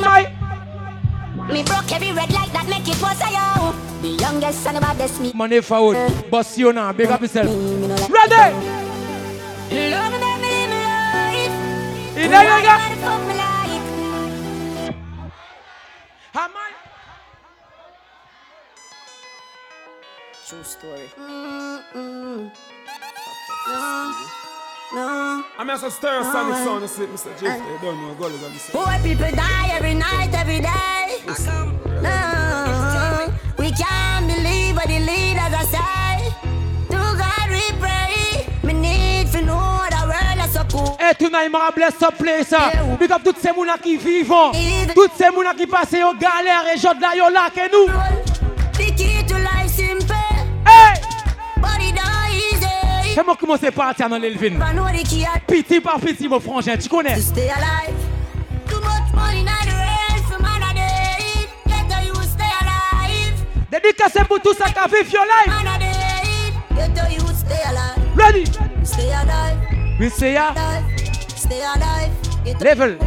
Bad my. Me broke every red light that make it was a yo. The youngest and the baddest me. Money forward. Boss you now. Big up yourself. Me, me no like Ready? Love me, let me my life. In there you go. What the fuck me like? How man? True story. Mm-mm. No. I'm as a stir sonic sound Mr. Jeff. Don't know God is on the same. Poor people die every night, every day. No, we can't believe what the leaders are say. To God we pray. Me need to know the world is so cool. Et tonight, m'a bless up place. Big up toutes ces mounas qui vivent. Toutes ces mounas qui passent aux galères et jodent là, yo là, que nous? The key to life simple, Hey! Fais-moi commencer par tiens dans l'Elvin. Petit par petit, mon frangin, tu connais. stay stay. Dédicacé pour tout ça qui life. A stay alive. Ready? Stay alive. We ya. alive. Stay alive. Level.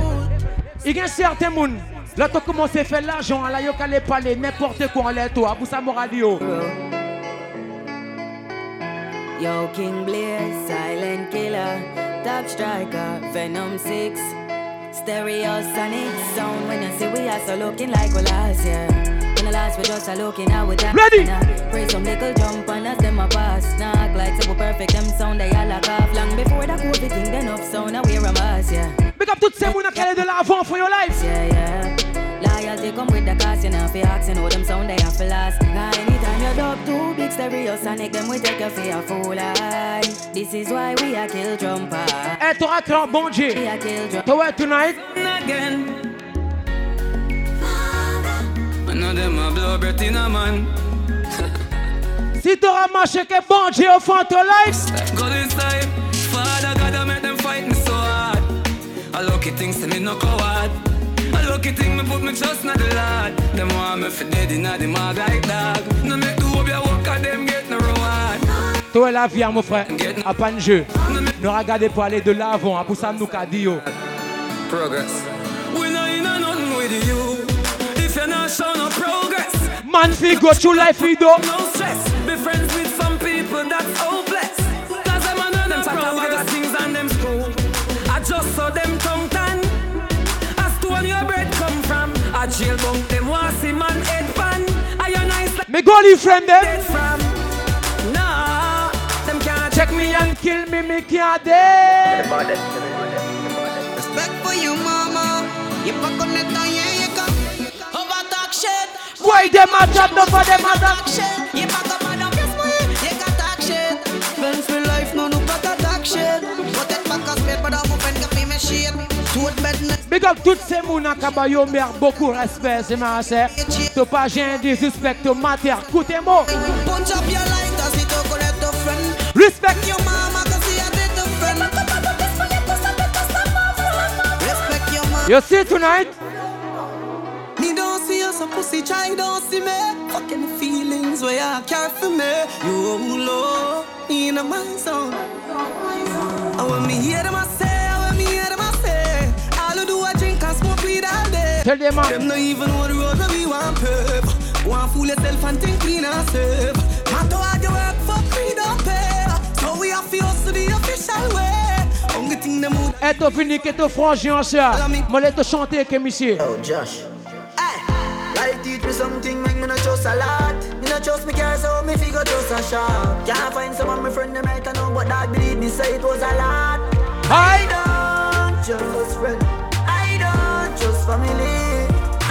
Il y a certains moun. Là, tu commences à faire l'argent, là, parler n'importe quoi en l'air, toi, pour ça, mon radio. Yo, King Blaze, silent killer, top striker, Venom 6. Stereo sonic sound when you see we are so looking like we last yeah. When the last we just are looking how we dance. Ready? Pray some little jump on us, them a pass. Knock like so perfect, them sound they all like off. Long before the COVID thing, then up sound, now we're a mass, yeah. Big up toutes ces moun qui allaient de l'avant for your life. Yeah, yeah. Loyalty come with the cost, you know, for asking how them sound they have to last. Cause anytime you dub two big stereo sonic, them we take you for a fool. aye. This is why we are kill jumper. Et t'auras clan bon Dieu. We are kill jumper. Toi, tonight. again. None of them a blow breath in a man. Si t'auras marché que bon Dieu au fond de ton life. Go this time, Father God, I make them fight me so hard. A lucky thing say me no coward. A lucky thing me put me trust in the Lord. Them want me for dead in the mag like dog. No make the hope you work at them get no reward. Toi, la vie, hein, mon frère. À pas de jeu. Ne regardez pas aller de l'avant. hein, Pour ça, nous qu'a dit. yo. Progress. We not in a nothing with you. If you're not show no progress. Man, fi go through life, do. No stress, be friends with some people that's hopeless. Cause them and them chat about the things and them screw. I just saw them from. I jail bunk them want see man head pan. I you nice like Me go leave friend them. from. Nah, them can't Check me and kill me, me can't dead. Respect for you, mama. You back on the time, yeah, you come. Over talk shit. Why them a chat, no for them a Talk talk. shit. It go let the friend. Respect. A of friend. Respect. You see tonight? Me don't see you, so pussy try don't see me. Fucking feelings where you care for me. You low in my zone. And when me hear them I say, Tell them man. Them no even know the road where we want pep. Want fool yourself and think clean and safe. Matter how you work for free don't pay. So we have to hustle the official way. Only thing them. Et eh, t'as fini que t'as frangé en ça. Moi, te chanter que monsieur. Oh, Josh. Eh. Hey, life teach me something, make me not trust a lot. Me not trust me care, so me figure trust a shot. Can't find some of my friend them right know, but dog believe me say it was a lot. Hi. I don't trust friend. I don't trust family.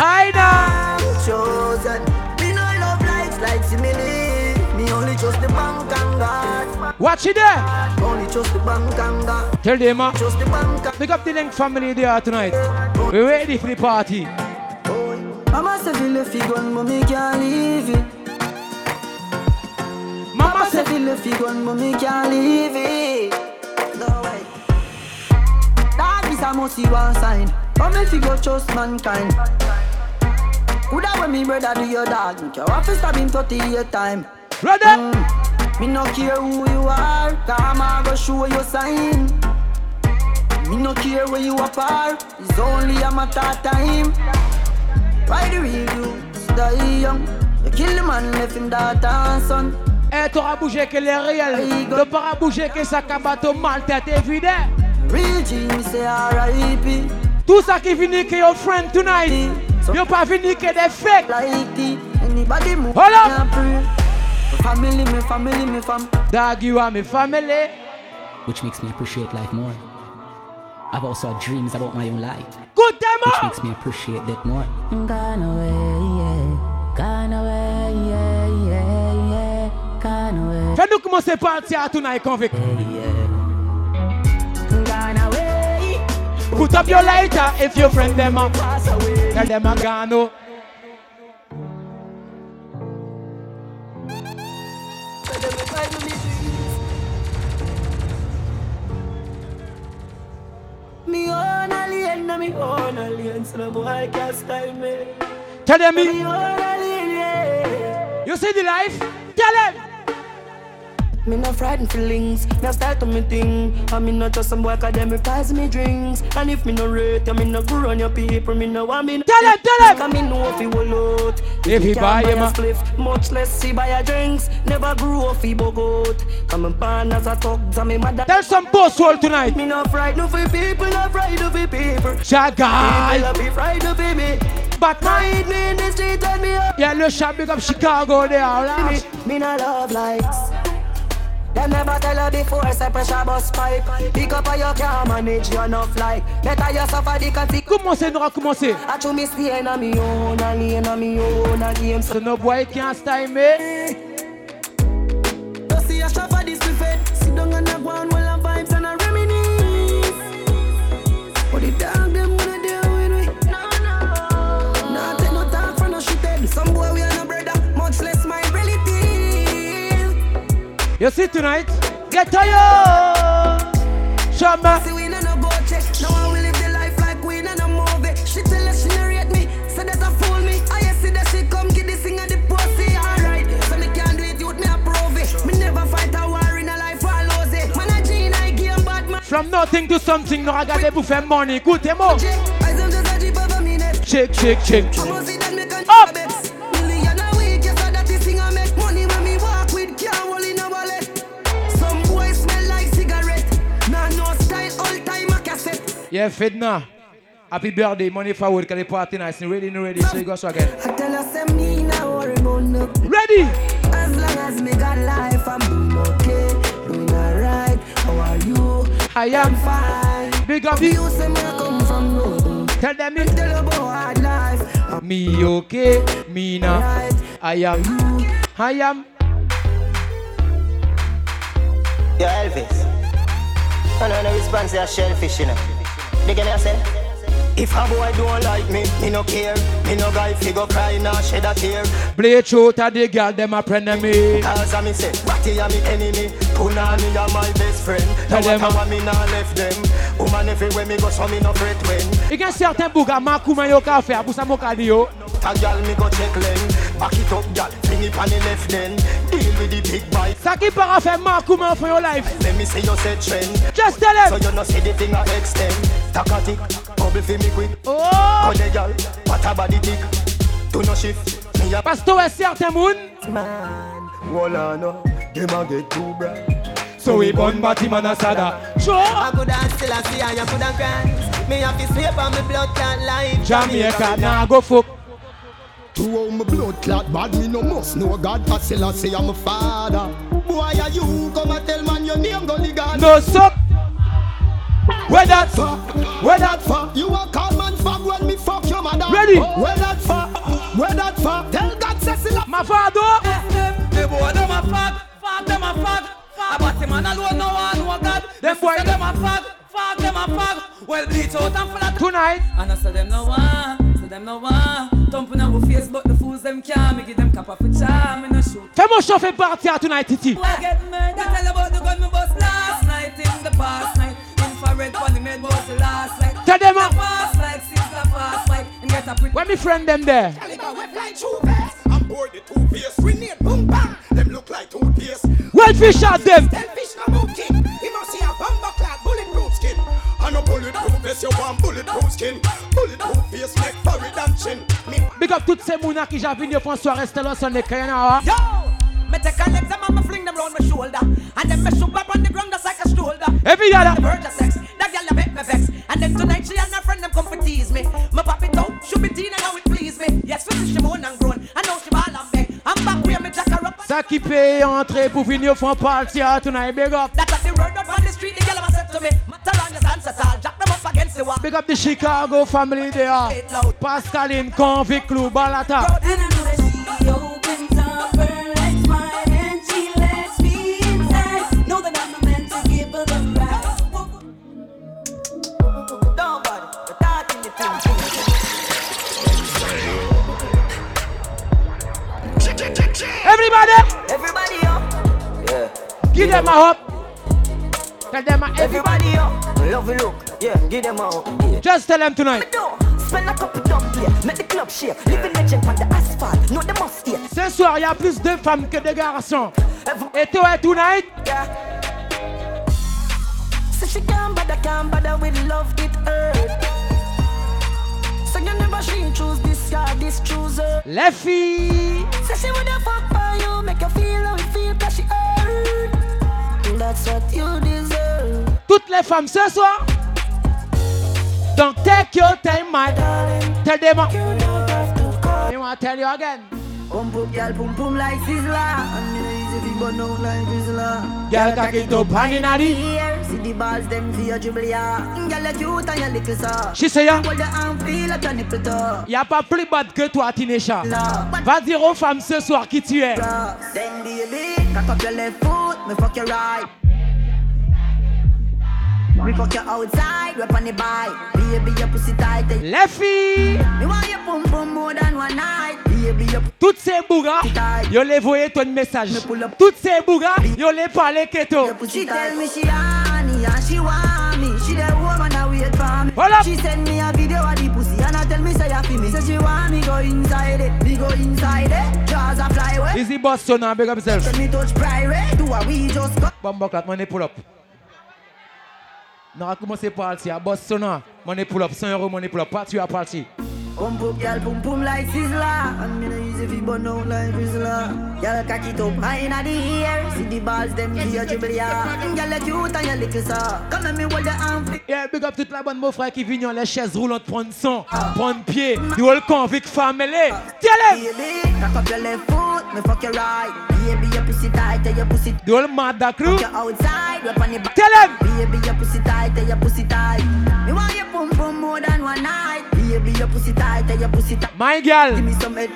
Hi now. I'm chosen. Me no love likes like simile. Me only trust the bank and God. Watch it there. Only trust the bank and God. Tell them man. Trust the bank and Big up the Link family there tonight. We ready for the party. Mama said feel if you but me can't leave it. Mama said, feel if you but me can't leave it. No way. Dog is a must one sign. But me fi go trust mankind. Coulda when me brother do your dog, me care if stab him 38 time. ready? Mm. Me no care who you are, come I go show you sign. Me no care where you apart. It's only a matter of time. Why real you die young? You kill the man, left him daughter and son. Eh, t'auras bougé que les réels. Ne pas bouger que ça cabato mal tête évident. Real G, me say R.I.P. Tout ça qui finit que your friend tonight. You pas fini que des fake. Like it. Anybody move, Hold up. can't pray. My family, me family, me fam. Dog, you are my family. which makes me appreciate life more. I've also had dreams about my own life, Good demo. which makes me appreciate that more. Gone away, yeah. Gone away, yeah, yeah, yeah. Gone away, Fais-nous commencer partir à tonight convict. gone Put up your lighter if your friend them up. Tell them I gone oh. Me own alien, na me own alien, so no boy can't style me. Tell them Me me. own alien, yeah. You see the life? Tell them. Me no frightened feelings, now start to me thing. I me not just some boy cause them prize me drinks. And if me no rate, you me no grow on your people, me no want me. Tell them, tell them. Cause me know if he will out. If he can't buy him a a- spliff, much less he buy a drinks. Never grew up he bug out. Come and born as a thugs and me mother. Tell some boss world tonight. Me no frightened for people, no frightened for people. Jagai. People be frightened for me. Batman. Hide me in the street and me up. Yeah, le chat big up Chicago there, Me, alright? me no love likes. Them never tell her before, say pressure bus pipe. Pick up how you manage your enough like. Better you suffer the consequence. Commencez, nous recommencer. I true me stay a me own, me own, So no boy can't style me. You see tonight? Get tired. Show me. See we no no go check. Now I will live the life like we no no movie. She tell us she no rate me, so that a fool me. Ah, I see that she come get this thing at the pussy. Alright, so me can't do it, youth me approve it. Me never fight a war in a life, I lose it. Man a G I game bad man. From nothing to something, nous regardez pour faire money. Écoutez-moi. Eh, check, I am just Yeah, Fedna. Happy birthday, money forward, can the party nice. You ready, you ready? So you go so again. I tell her, say me now worry about nothing. Ready? As long as me got life, I'm doing okay, doing alright. How are you? I am. Fine. Big up You you. say me come from nothing. Tell them me. Tell you about hard life. Me okay, me now. I am. I am. Yo, Elvis. I know no response to a shellfish, you know. You get me, I say? If a boy don't like me, me no care. Me no guy figure cry, nah shed a tear. Play truth to the girl, them a friend of me. Cause I me say, Ratty a me enemy. Punani a my best friend. Tell Now them, what a me nah left them. Woman everywhere me go, so me no fret when. Il y a certains bougas, ma kouman yo ka faire, pour ça mon ka di yo. A gal me go check lane. Back it up, gal. Fling it on the left then. Deal with the big bite. Ça qui para faire ma kouman for your life. Let me see you set trend. Just tell him. So you no see the thing a extend. Takatik, bubble fi me quick. Oh! Kode gal, what a body tick. Do no shift. Me a Parce que ouais, certains moun. man. Walla no, oh. them a get too bright. So we born body man a sada. Sure. I could dance still I see and you could cry. Me have to sleep on me blood clot life. Jamaica, nah go fuck. To all my blood clot bad, me no must know God. I still I say I'm a father. Boy, are you come and tell man your name, Gully God? No suck. Where that? Fuck, Where that? fuck. You a call man fuck when me fuck your mother. Ready? Oh, where that fuck? Where that fuck? Tell God say still a My father. The boy them a fuck, fuck them a fuck. A body man alone no one no God. Them boy- them a fuck, fuck them a fuck. Well bleach out and full of Tonight. And I say them no one, say them no one. Thumping our face, but the fools them can't. Me give them cap of a charm, me no shoot. Fais-moi chauffer partir à tonight, Titi. I get murdered? Tell about the gun me bust last night in the past night. Infrared on the made was the last night. Tell them The up. fast like six the fast like and get a pretty. Where me friend them there? I'm bored the two face. Grenade, boom, bang. Them look like toothpaste. Where fish at them? Tell fish no. And a bullet Bulletproof vest, you want bulletproof skin. Bulletproof face, neck, forehead and chin. Me Big up toutes ces mouna qui j'ai venu pour soirée Stella son écran. hein. Yo, me take a legs and I'ma fling them round my shoulder, and then me shoot up on the ground just like a stroller. Every girl, The verge of sex, that girl a make me vex, and then tonight she and her friend them come for tease me. Me pop it out, shoot me teen and how it please me. Yes, we see she moan and groan, I know she ball and beg. I'm back me jack. Ça qui paye entrer pour venir faire party ah, tonight. Big up. That's what the word out on the street, the girl ever said to me. Matter on the dance at all, jack them up against the wall. Big up the Chicago family there. Pascaline, Convict, Lou, Balata. Everybody, Everybody up, yeah. give them a hope. Tell them a Everybody up, love you look, yeah. Give them out, yeah. Just tell them tonight. Spend a couple dump here, make the club shake. Living legend on the asphalt, no they must stay. Ce soir, il y a plus de femmes que de garçons. Et toi, tonight, So she can't bother, can't bother with love, it hurt. So you never she choose this guy, this chooser. les filles. So she woulda fuck for you, make you feel how it feel, cause she hurt. That's what you deserve. Toutes les femmes ce soir. Donc take your time, my Tell them. You to tell you again. Girl, like Sizzler. Girl, cock it up, the- see the balls, them for your dribble. Girl, you cute and you little soft. She say, yeah. Hold your arm, feel like a nipple top. Y a pas plus bad que toi, Tinesha. Va dire aux femmes ce soir qui tu es. Then baby, cock up your left foot, me fuck your right. Me fuck you outside, we on the bike. Baby, your pussy tight. Les filles. Me want your pum pum more than one night. Toutes ces bougas, yo les voyez ton message. Toutes ces bougas, yo les parlé keto. Me she send me a video of the pussy and I tell me say you feel me. Say she want me go inside it, me go inside it. Jaws a fly away. Easy boss son, big up yourself. Tell me touch private, do a we just go. Bombo clat, money pull up. On va commencer par son, hein. money pull up. 100 euros, money pull up. Parti à parti. Pump up, girl, pum pum like And me no burn out like cock it up high inna the air. See the balls, them for your dribble, yeah. Girl, you cute and you little soft Come let me hold your arm. Yeah, big up toute la bonne beau frère qui vient les chaises roulantes prendre son, prendre pied. Du whole convict family. Tell him. Baby, cock up your left foot, me fuck your right. Baby, your pussy tight, and your pussy Du whole Mada crew. Fuck you outside, we on the back. Tell him. Baby, your pussy tight, and your pussy tight. Me want your pum pum more than one night My girl,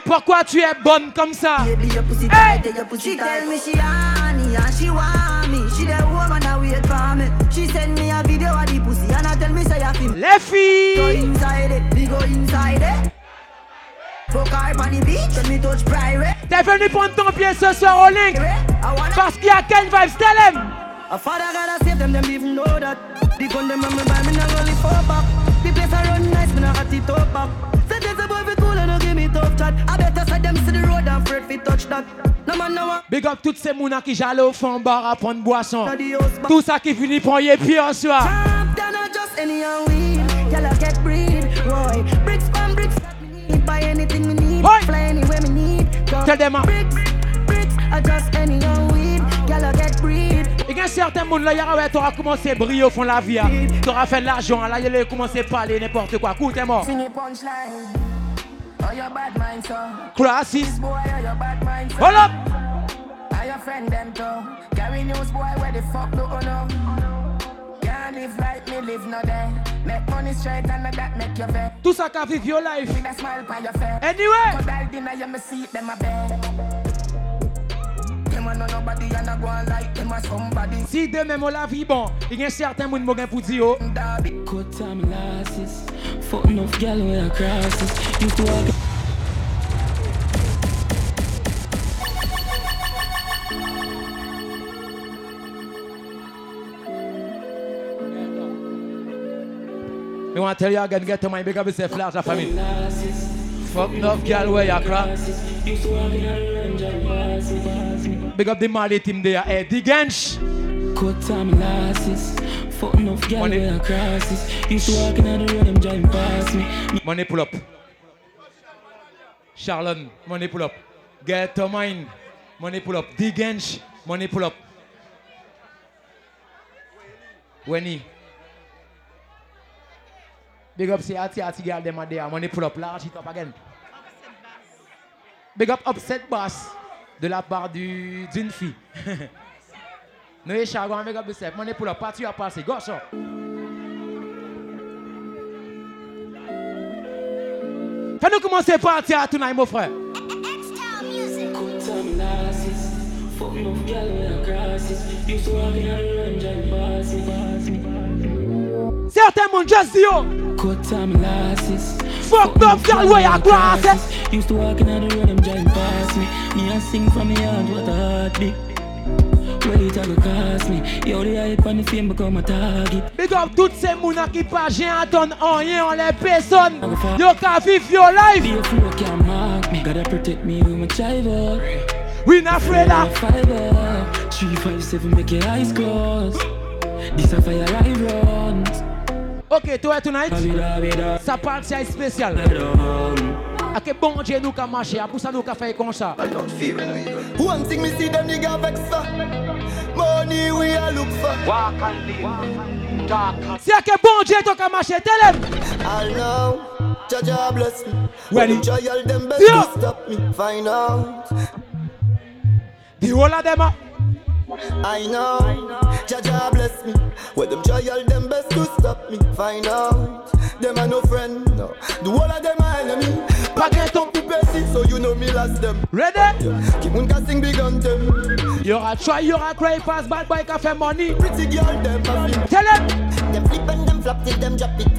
pourquoi tu es bonne comme ça? Baby, your pussy tight, and your pussy tight She tell me she honey, and she want me She the woman that wait for me She send me a video of the pussy And I tell me say you feel me Les Go filles. inside it, we go inside it Fuck her on the beach, and me touch private T'es venu prendre ton pied ce soir au link. Parce qu'il y a Ken Vibes. Tell him. A father gotta save them, them even know that. The gun them and me buy me not only four back. The place I run nice, me not got it up back. Say there's a boy fi cool and no give me tough chat. I better say them see the road and afraid fi touch that. No man no one. Big up toutes ces mounas qui j'allais au fond bar à prendre boisson. Tout ça qui finit prendre les pieds en soir. They're not just any and weed. Y'all get breed, boy. Bricks from bricks. Me buy anything me need. Fly anywhere me need. Tell them. Bricks, bricks are just any and a certains monde là, ouais, t'auras commencé à briller au fond de la vie. hein. T'auras fait de l'argent, là, il a commencé à parler n'importe quoi. Coup, t'es mort. Oh, your oh, your. Hold up. Your friend them too? Carry news, boy, where the fuck do? Can't live like me, live no day. Make money straight and that make you vex. Tout ça qu'a vivre your life. With a smile on your face. Anyway. Cause I dinner, you me see them a bed. Nobody and I go on like them a somebody. Si demain mon la vie bon, il y a certains monde qui pour dire oh. Cut time losses. Fuck enough gal where I want to tell you again, get to my big up yourself, large la girl where you crack. Big up the Mali team there, Eddie Gensh. Cut time losses. Fuck enough gal where I cross this? Used to walk in on the road, them driving past me. Money pull up. Charlon, money pull up. Get to mine, money pull up. Digench, money pull up. Wenny. Big up Ati Ati girl them are there. Money pull up. Large it up again. Big up upset boss de la part du d'une fille. Noé Chagon, big up yourself. Money pull up. Parti à passer. Go so. Fais-nous commencer partir à tonight, mon frère. Fuck gal where I cross this. Used to walk in on the road, them driving past me. Past me. Certains mon just yo. Losses. Fucked up gal where cross it. Used to walk in on the road, them driving past me. Me I sing from me heart, what a. Well, it a go me. Yo, the hype and the fame become a target. Big up j'ai entendu rien, on les personnes. Yo ka vivre your life. Be a can mark me. Gotta protect me with my chiver. We not afraid of. Three, your eyes close. This a fire. Ok, toi tonight, ça parle c'est spécial. Ok, bon Dieu nous ka marcher, pour ça nous ka faire comme ça. One thing me see them nigga vex for Money we a look for Walk and live. Si que bon Dieu toi ka marcher, tell him. I know Jaja bless me. Ready? When them try all them best to stop me. Find out. The whole of them are I know Jaja bless me When them try all them best to stop me Find out Them are no friend no The whole of them are enemy gain ton The best so you know me last them Ready? Yeah. Keep on casting big on them Y'aura try, y'aura cry, pass bad boy a money. Pretty girl them a Tell him. Them flip and them flap till them drop it.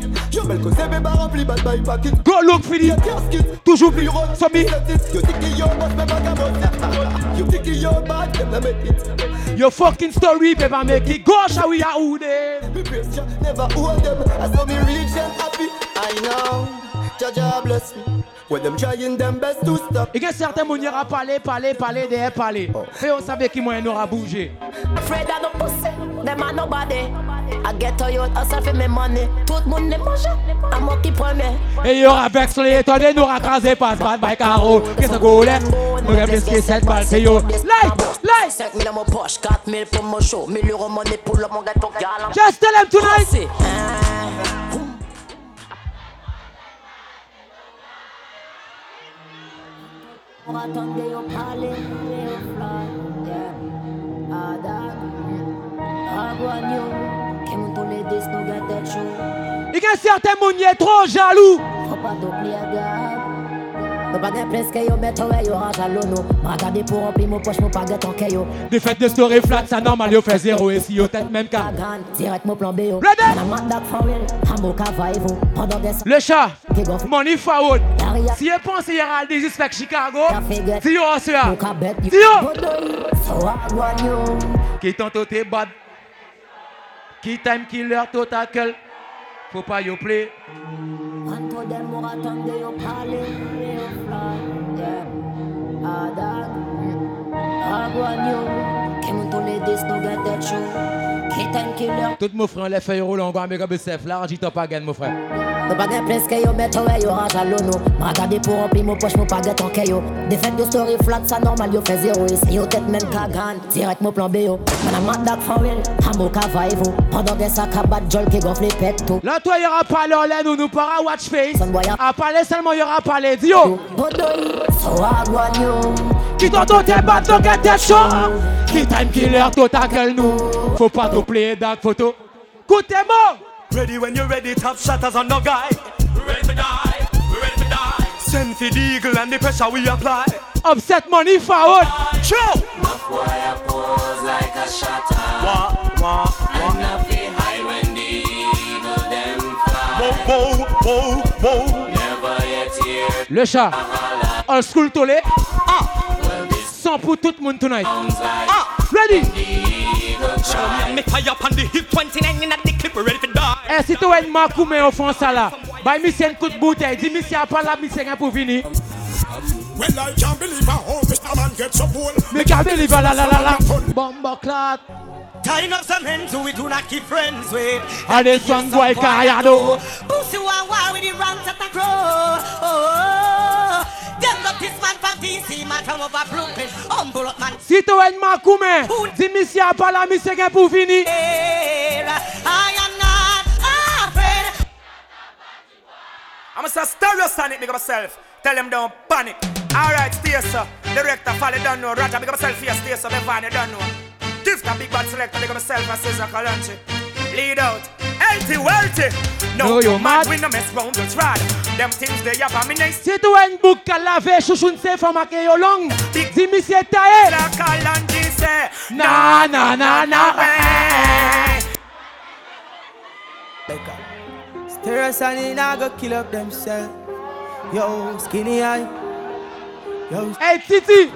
Bel cause every bar rempli bad boy pocket Go look casket toujours plus so me. You think you boss me back about You think you bad them na make it Your fucking story, baby, make it go show we are who they. Me praise ya, never hold them. I saw me reach and happy. I know. Jaja bless me When them trying them best to stop Il y a certains moun y'aura parlé, parlé, parlé, derrière parler. Et on savait qui moyen n'aura bougé. Afraid of no pussy, them are nobody. I get to you, hustle for me money. Tout le monde les mange, I'm qui premier. Et y aura vex les étonnés, nous racraser passe bad by Caro. Qu'est-ce que vous voulez? Nous avons qui est cette balle, c'est yo. Like, like. 5 000 dans mon poche, 4 000 pour mon show. 1000 euros money pour le mon gâteau galant. Just tell them tonight. On you. Qui monte tous les disques, nous get that show. Il y a certains moun y est trop jaloux. Faut pas t'oublier, gars. Nous pas gain plus que yo, mais toi, yo, range à l'eau, nous. Regarde pour remplir mon poche, mon pas gain ton que yo. Des fêtes de story flat, ça normal, yo fait zéro et si yo tête même. Gan, direct mon plan B, yo. Le chat, money forward. Si you pense qu'il y aura des suspects Chicago, T'as fait guette. si yo en cas si yo, qui tente t'es bad, qui time killer total kill, faut pas yo play. Anto dem mo attendre yo parler, yo fly, yeah. I want you. kay mong tulid is no true killer. Tout mon frère, les feuilles roules, on va méga BCF, là, j'y top again, mon frère. Nous pas que yo, mais toi, yo, range à l'eau, nous. Regarde pour remplir mon poche, mon pas ton que yo. Des fêtes de story flat, ça normal, yo, fait zéro. Et yo, tête même qu'à gan. Direct mon plan B, yo. Man, I'm not that for real. I'm okay, vibe, yo. Pendant des sacs à bad jol qui gonfle les pètes, tout. Là, toi, il y aura parlé en l'air, nous nous para watch face. À parler seulement, il y aura parlé, dis yo. Good boy. So I want you. Qui t'entend tes bad, donc t'es chaud. Qui time killer total kill nous. Faut pas tout play that photo. Écoutez-moi. Ready when you're ready, top shatters on no guy. Ready to die, ready to die. Send for the eagle and the pressure we apply. Upset money forward. Show! Boy, I pose like a shutter. Wah, wah, I'm not feel high when the eagle them fly. whoa, whoa, whoa, whoa. Never yet hear Le chat. Old school tolé. Sans pour tout le monde tonight. Ah, Ready? show me tie up on the hip 29 in the clip, ready to die. Eh, si tu marque ou mais au fond ça là. Bah, monsieur un coup de bouteille. Dis, monsieur, à part là, monsieur, rien pour venir. Well, I can't believe how Mr. Man gets so cool. Me can't believe la la la la. Bomba clat. Tying up some hands who we do not keep friends with. And this one boy can't do. Pussy one war with the ranks at the crow. Oh, them got this man from DC, man from over Brooklyn. Humble up man. Si tu es Makoume, dis monsieur pas la monsieur qui pour finir. I am not afraid. I'm a stereosonic, big up myself. Tell them don't panic. Alright, stay so. Director, follow, don't know. Roger, big up myself here, stay so. Levine, you don't know. Tiff the big bad selector, they and myself a scissor Kalanchi. Lead out. Healthy, wealthy. No, no you mad. We no mess round the trad. Them things they have a minute. Si tu en buca la ve, chouchoun se fama que yo long. Di mi se tae. La Kalanchi se. Na, na, na, na. Becca. Terrace and he now go kill up themselves. Yo, skinny eye. Yo. Hey, Titi.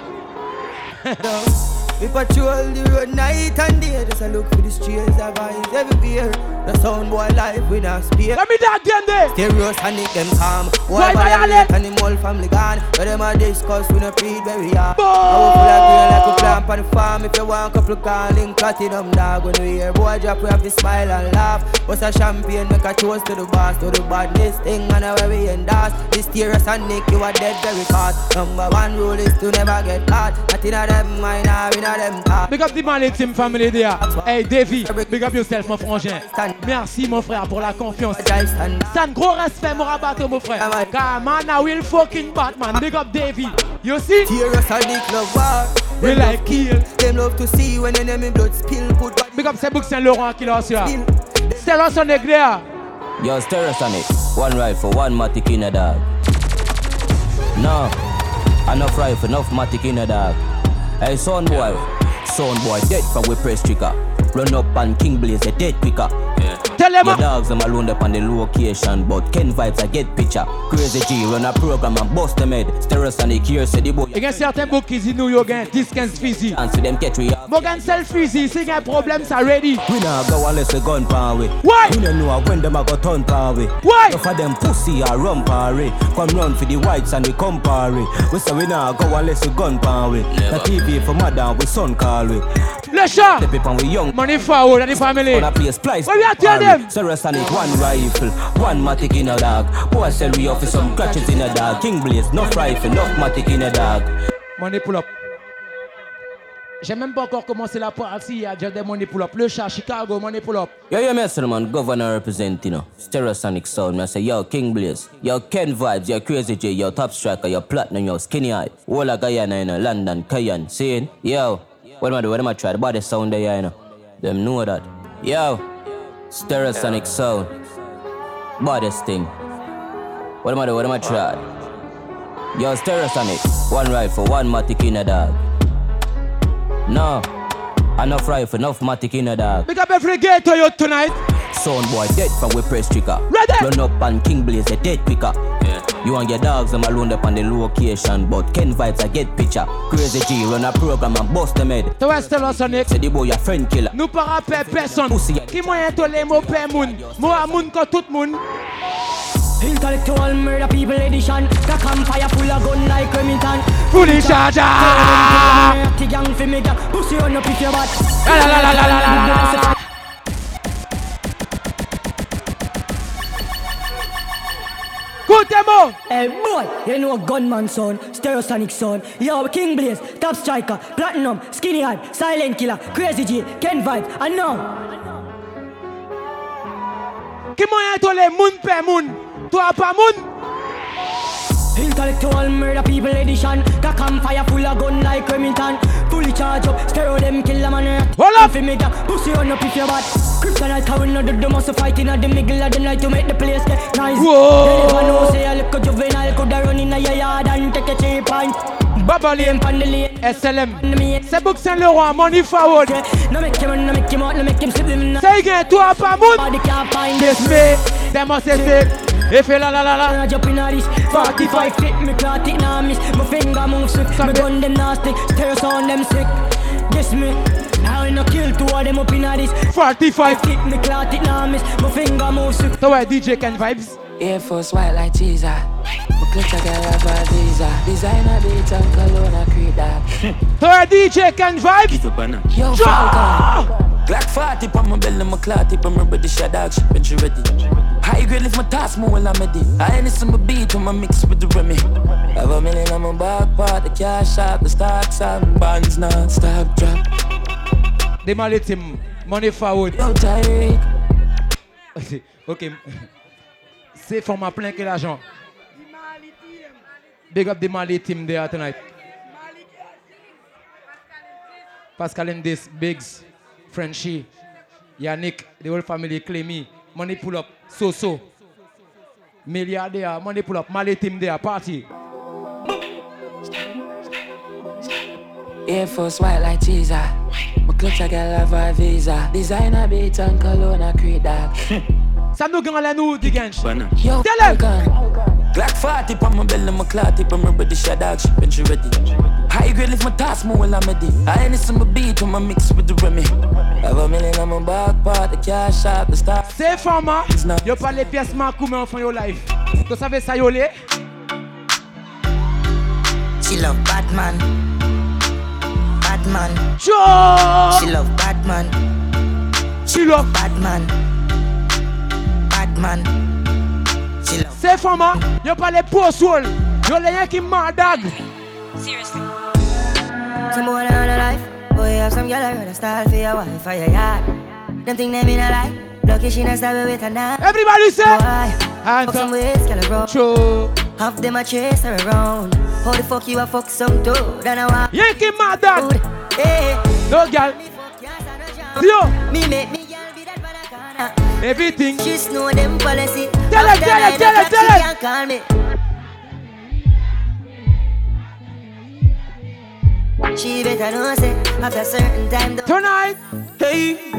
we patrol the road night and day. Just a look for the streets of eyes everywhere. The sound boy life with a spear. Let me that them there. Stereosonic them calm. Why violate and the whole family gone. But them a discuss we no feed where we are. I will of green like a plant on the farm. If you want a couple calling platinum dog. When we hear boy drop, we have to smile and laugh. What's a champagne? Make a toast to the boss, to the badness thing. And where we endorse. This Stereosonic, you are dead very fast. Number one rule is to never get caught. Nothing of them mind in of them. Big up the Mali Team Family there. Hey Davy, big up yourself mon frangin. Merci mon frère pour la confiance. San gros respect mon rabatto mon frère. Car man I will fucking Batman. Big up Davy. You see? Stereosonic love war. We like kill. Them love to see when enemy blood spill. Put body Big up c'est Book Saint Laurent qui l'a reçu. C'est là son there. Yo, Stereosonic, one rifle, one matic in a dog. No, enough rifle, enough matic in a dog. Hey, son boy, son boy, dead from we press trigger. Run up and King Blaze, a dead quicker. Tell them Your dogs, them alone up on the location, but Ken vibes, I get picture. Crazy G, run a program and bust them head. Stereosonic here, say the boy. Against certain bookies in New York, nous yo gain 10 15 fusil. And see them catch we up. Mo gain self fusil, si un problème ça ready. We nah go unless we gun pan we. Why? We don't know when them a go turn pan we. Why? Enough of them pussy a run pan we. Come run for the whites and we come pan we. We say we nah go unless we gun pan we. The TV for madam we son call we. Le chat. The people we young. Money forward and the family. On a place splice. What we are tell them? Stereosonic, one rifle, one matic in a dog. Boy sell we off for some scratches in a dog. King Blaze, no rifle, no matic in a dog. Money pull up. J'ai même pas encore commencé la partie, il y a déjà des money pull up. Le chat, Chicago, money pull up. Yo, yo, Mr. Man, governor represent, you know, Stereosonic sound. I say, yo, King Blaze, yo, Ken Vibes, yo, Crazy J, yo, Top Striker, yo, Platinum, yo, Skinny Eye, Walla Guyana, you know, London, Cayenne, seeing? Yo, what am I do? What am I try? The body sound there, you know. Them know that. Yo, Stereosonic sound. Baddest thing. What am I do? What am I try? Yo, Stereosonic, one rifle, one matic in a dog. No, enough rifle, enough matic in a dog. Big up every ghetto you tonight. Sound boy dead from we press trigger. Ready? Run up and King Blaze, a dead quicker. You and your dogs, them alone up on the location. But Ken vibes, I get picture. Crazy G, run a program and bust them head. Tu vois, c'était là, Sonic. Say the boy, your friend killer. Nous pas rappeler personne. Qui moyen to les mots père moun. Moi à moun comme tout moun. Intellectual murder people edition. The campfire full of gun like Remington. Fully charger. The gang fi me gang. Pussy on up if you bad. La la la la la la la la. Good demo. Hey boy, you know gunman son, stereosonic son. Yo, King Blaze, Top Striker, Platinum, Skinny Hype, Silent Killer, Crazy G, Ken Vibe, and now. Qui moyen to les moun père moun. Toi. Intellectual murder people edition. The campfire full of gun like Remington. Fully charge up, stereo them kill a man. Hold up. Fi me gang, pussy on up if you bad. Kryptonite cowing no do the most fighting at the middle of the night to make the place get nice. Whoa. Never know say a little juvenile coulda run in a yard and take a cheap pint. Babali. SLM. C'est Book Saint Laurent, money forward. No make him, no make him out, no make him slip him. Say again, toi pas moun. Body Kiss me. Them must say. If you la la la la. I jump in a this 45 fit me clot it now miss. My finger move swift My gun them nasty. Stare on them sick. Guess me. I no kill two of them up in a this 45 fit me clot it now miss. My finger move swift So where DJ Ken Vibes? Air Force white like cheese My clutch a girl have a visa Designer beats and cologne a creep that So where DJ Ken Vibes? Yo Ja! Falcon. Glock 40 on my belly, my clot tip, I'm ready, shot dog shit when she ready. High grade lift my task more while I'm ready. I ain't some beat when I mix with the Remy. Have a million on my back part, the cash out, the stocks and bonds non stop drop. They mallet him. Money forward. Yo, ok. C'est format plein que l'argent. Big up the Mali team there tonight. Pascal Indis, Biggs, Frenchie, Yannick, the whole family, Clemmy, money pull up, so so. Milliardaire, money pull up, Mali team there, party. Air Force white like cheese. My clutch I got love a visa. Designer beat and cologne a creed dog. Ça nous gagne la nous, Digench. Yo, Tell him. Glock 40 on my belly, my clot tip, I'm ready, shot dog she ready. High grade lift my task more while I'm ready. I ain't some beat when I mix with the Remy. Have a million on my back part, the cash out, the stocks. C'est format. Yo pas les pièces marquées mais enfin yo live. Tu savais ça yo les? She love Batman. Batman. She love Batman. She love Batman. Batman. She love. C'est format. Yo pas les post soul. Yo les qui. Seriously. Some boy on a life. Boy, have some girl I style for your wife for your yard. Them think them in a life. Lucky she not stab with a knife. Everybody say. Boy, fuck some ways, girl around. True. Half them a chase her around. How the fuck you a fuck some dude? Then I want. Yankee mardag. Hey. No girl. Yo. Me make me girl be that banana. Everything. She know them policy. Tell her, tell her, tell her, tell she her. can't call me. She better know say after certain time. Tonight. Hey.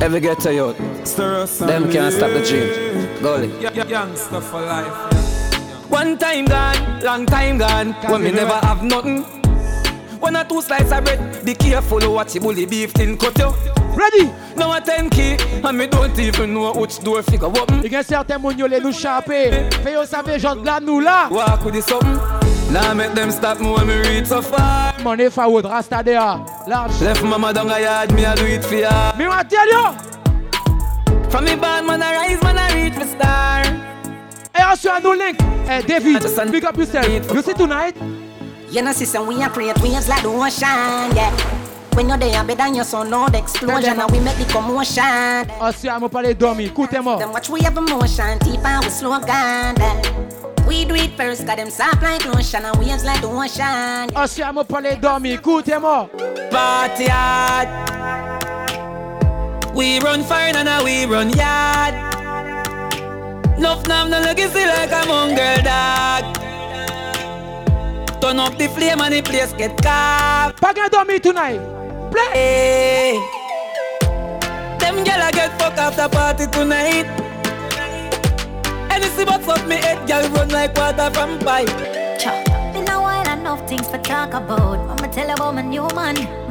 Ever get to you? Them can't stop the dream. Goalie. Youngster for life. One time gone, long time gone. When me never have nothing. One or two slices of bread. Be careful what you bully beef tin cut you. Ready? Now a 10 key, and me don't even know which door figure open. Il y a certains les nous chaper. Fait yo savez genre là nous là. Walk with the something. Now make them stop me when me reach so far. Money forward, rasta there. Large. Left mama down a yard, me I do it for ya. Me want tell you. From me band man I rise, man I reach for star. Hey, also a new link. Hey, David, big up yourself. You see tonight? You know, sister, we are create waves like the ocean, yeah. When you're there, better than your son, no the explosion, and we make the commotion. Also, I'm parler dormi. Écoutez-moi. Then watch we have emotion, deep and we slow down. yeah. We do it first, got them soft like lotion, and waves like the ocean. Also, I'm parler dormi. Écoutez-moi. Party hard. We run fire and now we run yard. Nuff now no legacy like a mongrel dog. Turn up the flame and the place get carved. Pas gonna tonight. Play. Them gyal get fuck after party tonight. Anything but fuck me head, gyal run like water from pipe. Me know I ain't enough things for talk about. I'ma tell about my new man.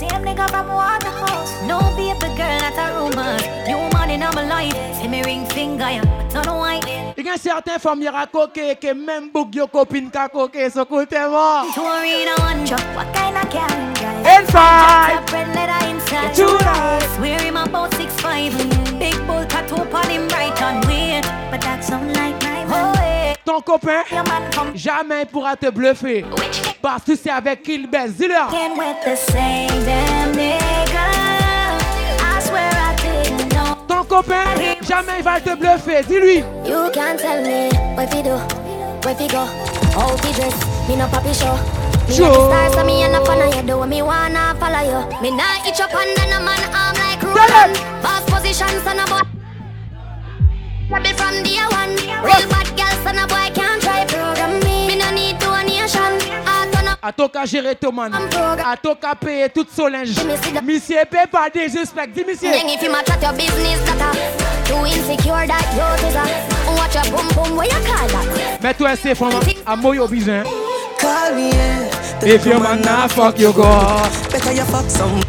Same nigga from Waterhouse. No baby girl, not a rumor. New man in my life. See me ring finger, yeah. But don't know why. Il y a certains femmes qui coqué que même book yo copine ka coqué. So écoutez-moi. Touring on drop. What kind of can Inside. Top red leather inside. Too nice. Swear him about six five. Big bull tattoo on him right on weird. But that sound Ton copain, jamais pourra te bluffer. Parce que c'est avec qui il baisse. Dis-leur. Ton copain, jamais il va te bluffer. Dis-lui. You can't tell me what you do, where you go, how you dress. Me no papi show. Me Sure. not the star, so me and no fun of you. Do what me wanna follow you. Me not itch up under no man arm like Roland. Boss position, son of boy. Be from the one. Real bad girl, son of boy can't try program me. Me no need gérer ton man. Qu'à payer toute. Monsieur paye pas des suspects. Dis monsieur. Then if you match at your business, that a too insecure that you is a watch your boom boom. What you call that? Mets-toi assez fort à moyo besoin. Call me, yeah. If your man not fuck you go. Better you fuck some.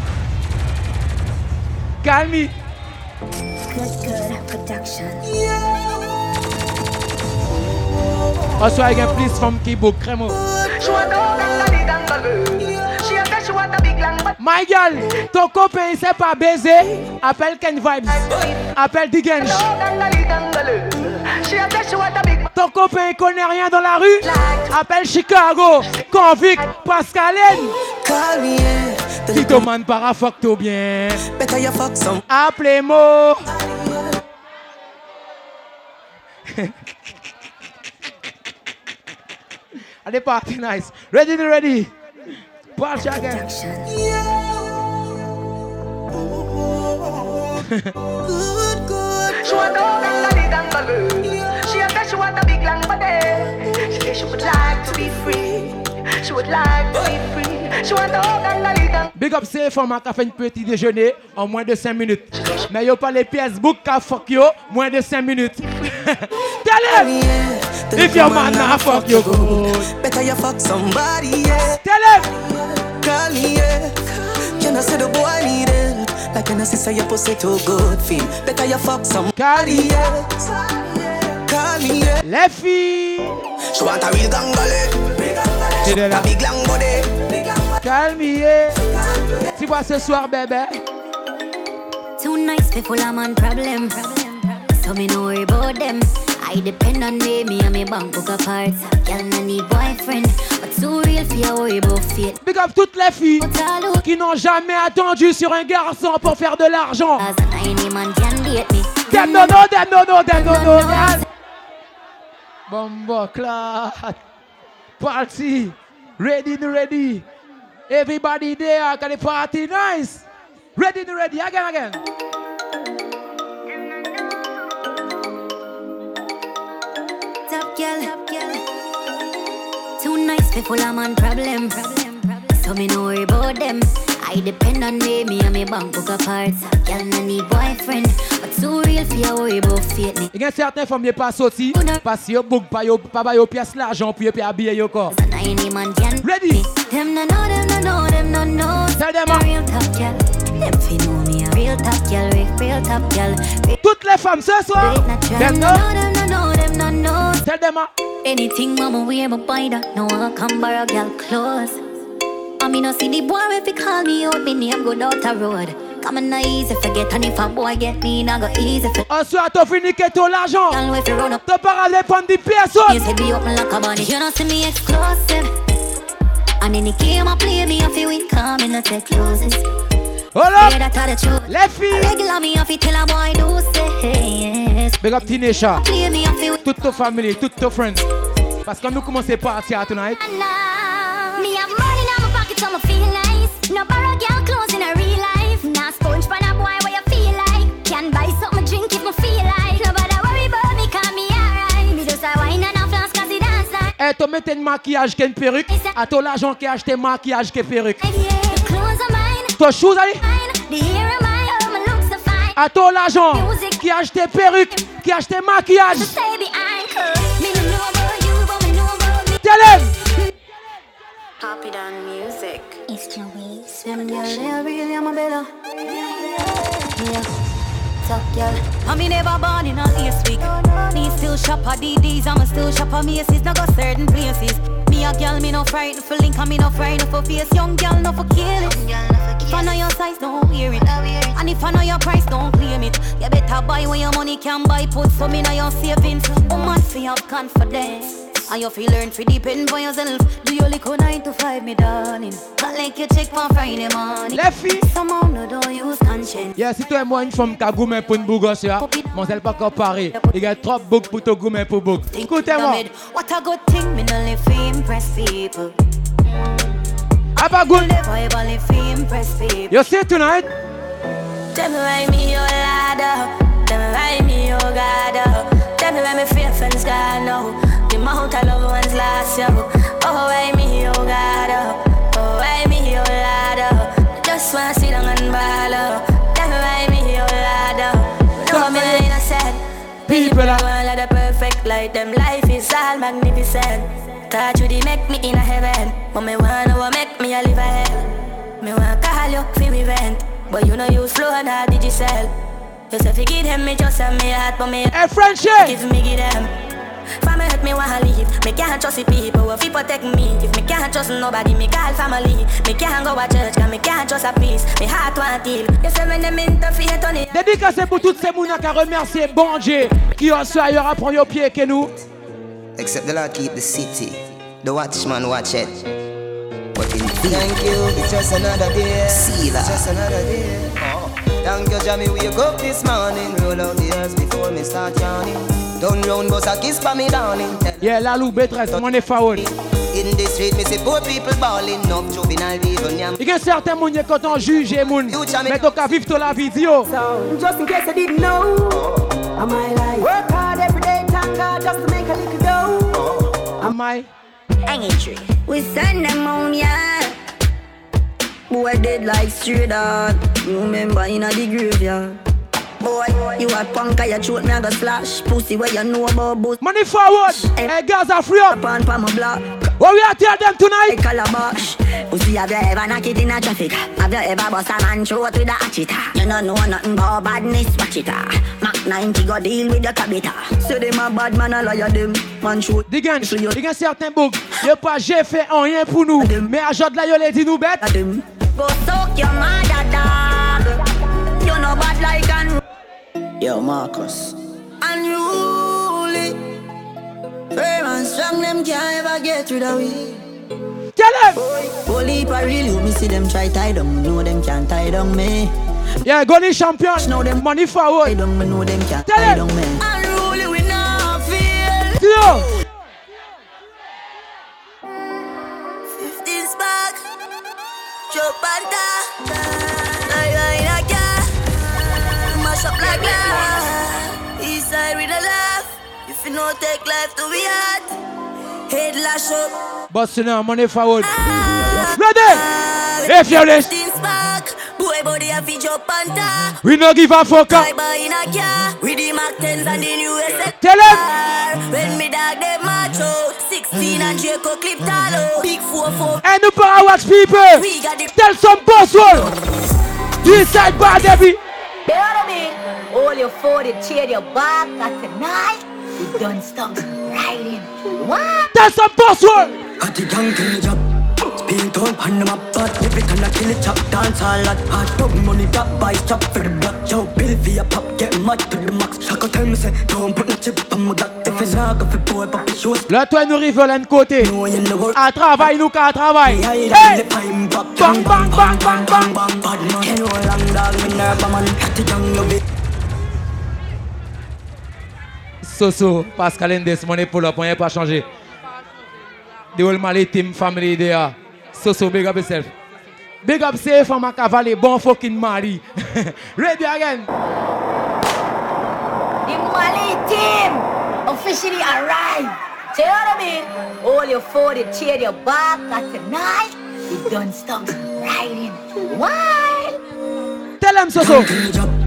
Calme. Good, production. Also, I can please from Kibo Cremo. My girl, ton copain il sait pas baiser, appelle Ken Vibes. Appelle Digenj. Ton copain il connaît rien dans la rue, appelle Chicago. Convict, Pascaline. Si ton man para fuck tout bien. Appelez-moi. Allez, party nice. Ready, ready. Party again. Good, good. Said she want a big long body. She said she would like to be free. She would like to be free. She want all that big up femmes qui a fait un petit déjeuner en moins de 5 minutes. Mais yo pas les pièces book qui fuck yo moins de 5 minutes. Tell him! If your man not fuck you good. Better you fuck somebody, yeah. Tell him! Call me, yeah. You know, say the boy need help. Like when I say your pussy too good, feel. Better you fuck somebody, yeah. Call me, yeah. Les filles! She want a real gangale. C'est de là. A big long body. Calmier. Tu vois ce soir, bébé? Too nice people, I'm on problem. So me no worry about them. I depend on me, me and me bank book apart. Girl, no need boyfriend, but too real for you worry about fate. Big up toutes les filles qui n'ont jamais attendu sur un garçon pour faire de l'argent. Any man can date me. Them no know, them no know, them no know. Girl. Bombo. Party. Ready, ready. Everybody there, can the party nice? Ready, ready, again, again. Top girl, too nice people, I'm on problem. So me no worry about them. I depend on me, me and me bank book apart. Girl, no need boyfriend, but too real for you worry about fate. Il y a certaines femmes qui pas sorti parce que yo book pas yo pas yo pièce l'argent puis puis habiller yo corps. Ready? Them no know, them no know, them no know. Tell them, a real top girl. Them fi know me a real top girl, real, top girl. Toutes les femmes ce soir. Them no them no know, them no know. Tell them a Anything mama wear, me buy that. No one come borrow girl clothes. I mean, no see the boy if he call me out, me name go down the road. Come on, easy forget, and if a boy get me, go easy for. T'as fini que l'argent. T'as pas allé prendre des pièces. you say be open like a bunny. You don't see me exclusive. And in the game, I play me off you win, come in the take loses. Hold up. Les filles. Regular me off it till a boy do say yes. Big up Tinesha. Toute ta famille, friends. Parce que nous commençons à tonight. Feel nice. No borrow girl clothes in a real life. Nah sponge pan a boy where you feel like? Can buy something drink if me feel like. Nobody worry about me, call me alright. Me just a wine and a flask 'cause it dance like. Eh, t'as mis un maquillage qu'une perruque? À ton l'argent qui a acheté maquillage que perruque? Ton shoes, allez? are mine, oh. À ton l'argent qui a acheté perruque, qui a acheté maquillage. Tell him. Happy down music. It's your way. Slim girl, they really am a better. Yeah. Top girl. I me never born in a last week. Me still shop at DDs, I'ma still shop at Macy's. Now go certain places. Me a girl, me no frightened for link, and me no frightened for face. Young girl, no for kill it. If I know your size, don't wear it. And if I know your price, don't claim it. You better buy when your money can buy. Put some in your savings. Woman, feel have confidence. And you feel learn to depend on yourself. Do your little 9 to 5, me darling. But like you check for Friday morning. Les filles. Somehow no don't use conscience. Yeah, si toi et moi une femme qui a pour une bougos, ya, mon sel pas comparé. Il y a trop book pour ton gourmet pour book. Écoutez-moi. What a good thing, me no live to impress people. Ah, good. Impress people. You see tonight? Tell me why me your ladder. Tell me why me your God. Tell me why me faith friends God now. The amount of love ones last you. Oh why me your God. Oh why me your ladder. Just wanna sit down and ball. oh. Tell me why me your ladder. No me not innocent. People are of the perfect like them. Life is all magnificent. Touch you they make me in a heaven. But me wanna what make me a live a hell. Me want call you for me vent. But you know use flow and how did you sell? You say fi give them me just me heart, but me Hey, friendship. Give me give them. For me hurt me me wanna leave. Me can't trust the people who protect me. If me can't trust nobody, me call family. Me can't go to church, cause me can't trust a peace. Me heart want heal. You say when them interfere, it. Dédicacé pour toutes ces mounas qui a remercié bon Dieu qui ont su ailleurs à prendre au pied que nous. Except the Lord keep the city. The watchman watch it. But in Thank you, it's just another day. See that. It's just another day. Oh. Thank you, Jamie. Wake up this morning? Roll out the earth before me start yawning. Don't round, bust a kiss for me, darling. Yeah, la loup, mon est faoul. In the street, me see poor people balling. No juvenile even yam. Il y a certains moun quand on juge et moun, mais donc à vivre toute la vidéo. Just in case I didn't know, am I like work hard every day, thank God, just to make a little dough. Am I? Hanging tree. We send them on, yeah. Boy dead like straight dog. Remember in a the graveyard. Boy, you a punk, I throat me I go slash. Pussy where you know about boost. Money forward. Hey, girls are free up. Pan pa my block. What we are tell them tonight? Hey, calabash. Pussy have you ever knock it in a traffic? Have you ever bust a man throat with a hatchet? You don't know nothing about badness, watch it. ah. Mac 90 go deal with your cabita. Say them a bad man, a liar them. Man shoot. Digan, a certains bugs. Y'a pas j'ai fait rien pour nous. Mais à Jod là, y'a les nous bêtes. Go soak your mother dog. Yo, Marcus. unruly. Firm and strong, them can't ever get rid of we. Tell them. Holy real, you me see them try tie down. Know them can't tie down me. Yeah, go Goni champion. Know them money forward. Down me, know them can't Tell tie them. me. Unruly, we not feel. Yo. 15 spark. Joe you no take life to be hard. Head lash up. Boss now, money forward. Ah, ready? Ah, if you're this, 15 spark. Boy body a fi Joe Panta. we no give a fuck up. I buy in a car. With the Mac 10s and the new SL. Tell him. When me dog them match out. 16 and Draco clip talo. Big 4-4. And the power watch people. We got the Tell some boss one. This side bad every. You know what I mean? All your 40 cheer your back at tonight. We done stop riding. What? Tell some boss one. At the gang till the job Speed on pan them up But every time I kill it chop Dance all that Hard dog money That buy chop for the block Yo bill for your pop Get mad to the max Shaka tell me say Don't put no chip on my gut If it's not good for boy Pop the shoes Là, toi, nous rive l'un côté. À travail, nous qu'à travail. Hey! Bang Bang, bang, bang, bang, bang. Bad man You know long dog Me nerve man At the gang love it Soso, Pascal Endes, mon épaule up, on n'est pas changé. The whole Mali team family there. Soso, big up yourself. Big up safe from a cavalier, bon fucking Mali. Ready again. The Mali team officially arrived. Know what I mean? All your 40 cheer your back at tonight. We done stop riding. Why? Tell them Soso.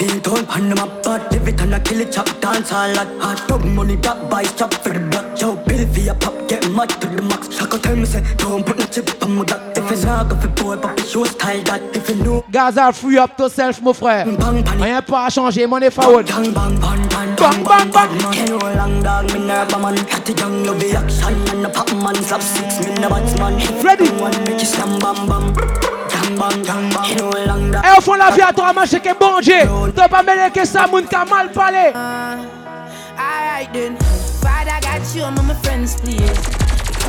On pan them up But every time I kill it chop Dance all that Hard dog money That buy chop for the block Yo bill for your pop Get mad to the max. Shaka tell me say Don't put no chip on my gut If it's not good for boy Pop the shoes style that. If you know Gaza, free up yourself, mon frère. Rien pas à changer, money forward. Bang bang bang bang bang bang bang You know long dog me nerve man. At the young love the action And the pop man Slap six me the batsman Ready. One make you slam bam bam Et au fond la vie à toi, marcher que bon Dieu. T'as pas mêlé que ça, moun ka mal parlé. Alright then, Father got you, I'm my friends, please.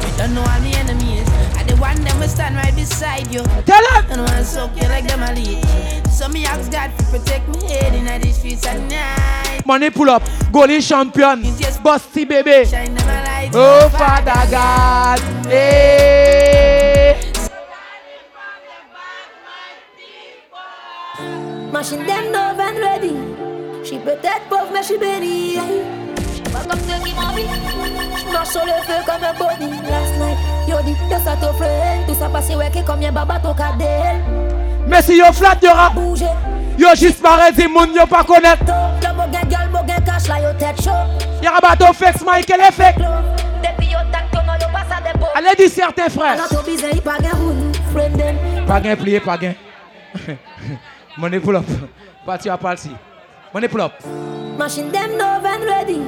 You don't know all my enemies. I the one them will stand right beside you. Tell them. And want soak you like them a leech. So me ask God to protect me head in the streets at night. Money pull up, goalie champion, busty baby. Oh Father God, hey. Machine them no and ready. She protect both me, she ready. Back up to me, mommy. Marche sur le feu comme un body. Last night, yo dit, yo ça ton friend. Tout ça passé, ouais, que combien baba ton cadel. Mais si yo flat, yo rap. Yo juste marre di moun yo pas connaître. Yo mo gen gal, mo gen cash la yo tête chaud. Yo rabat au flex, Michael effect. Depuis yo tak tono, yo passe à dépôt. Allez dit certains frères. Pas. Pas gain plié, pas gain. Money pull up. Parti à parti. Money pull up. Machine them no and ready.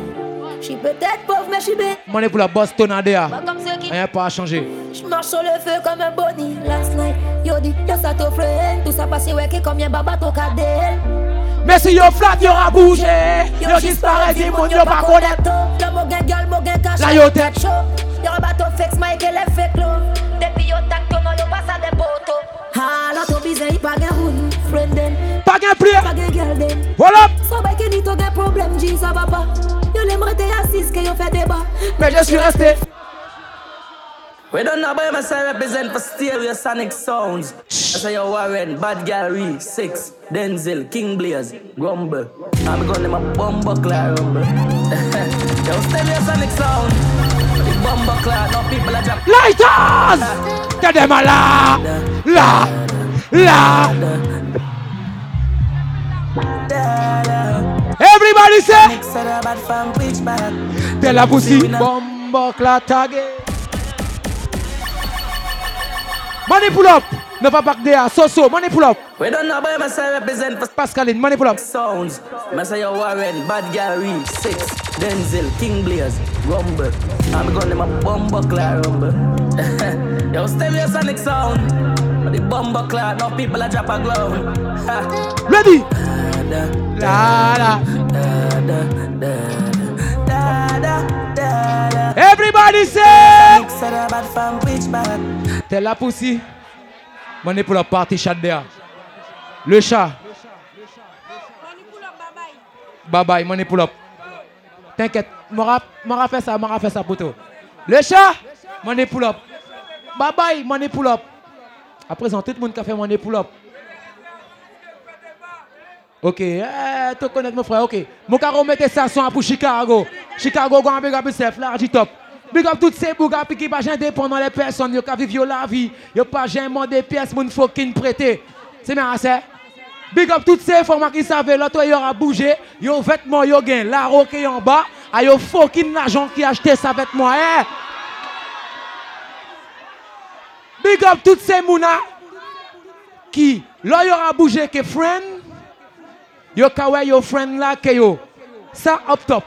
J'suis peut-être pauvre, mais j'suis bête. Money pour la Boston Adea. Pas comme ceux qui Rien pas à changer. J'marche sur le feu comme un bonnie last night. Yo dit, yo ça t'offre Tout ça passe ouais que combien baba ton cadel. Mais si yo flat, yo a bougé. Yo disparaît, dis mon yo pas connaître. Yo mo gen gal, mo gen cash. La yo tête. chaud. Yo un bateau fixe, Mike et les fake low. Depuis yo tac ton yo passe à des poteaux. Ah, là ton bizarre, il pas gen roule. Friend them. Pas gen prier. Pas gen girl them. Voilà. So bay que ni to gen problème, G, ça. Yo l'aimerait te assise que yo fait débat. Mais je suis resté. We don't know about myself represent for Stereo Sonic Sounds. I say yo Warren, Bad Gallery, Six, Denzel, King Blaze, Grumble. I'm going to my bumbo cloud rumble. yo, Stereo Sonic Sound. The bumbo cloud, no people are drop. Lighters! Tell them a la, la, La, Everybody say. Tell a pussy. Bomba clat again. Money pull up. Never back there. So so. Money pull up. We don't know about myself represent for Pascaline. Money pull up. Sounds. Say Warren, Bad Gallery, Six, Denzel, King Blaze, Rumble. I'm going to my bumbo cloud rumble. yo, Stereo Sonic Sound. The bumbo cloud, no people are drop a glove. Ready? La la. la. Everybody say. Tell la pussy. Money pull up party chat there. Le chat. Bye bye, money pull up. T'inquiète, m'aura fait ça, m'aura fait ça pour toi. Le chat, money pull up. Bye bye, money pull up. À présent, tout le monde qui a fait money pull up. Ok, eh, tu connais mon frère, ok. Mon caro mette ça son pour Chicago. Chicago, go big up yourself, large top. Big up toutes ces bougas qui pas dépendant les personnes, qui vivent la vie, yo pas jamais des pièces moun fucking prêter. C'est bien assez. Big up toutes ces femmes qui savent l'autre yo a bougé, yo vêtements yo gain, la roque en bas, a yo fucking l'argent qui acheté sa vêtement. Eh? Big up toutes ces mouna qui là yo a bougé que friend Yo kawe yo friend là que yo. Ça up top.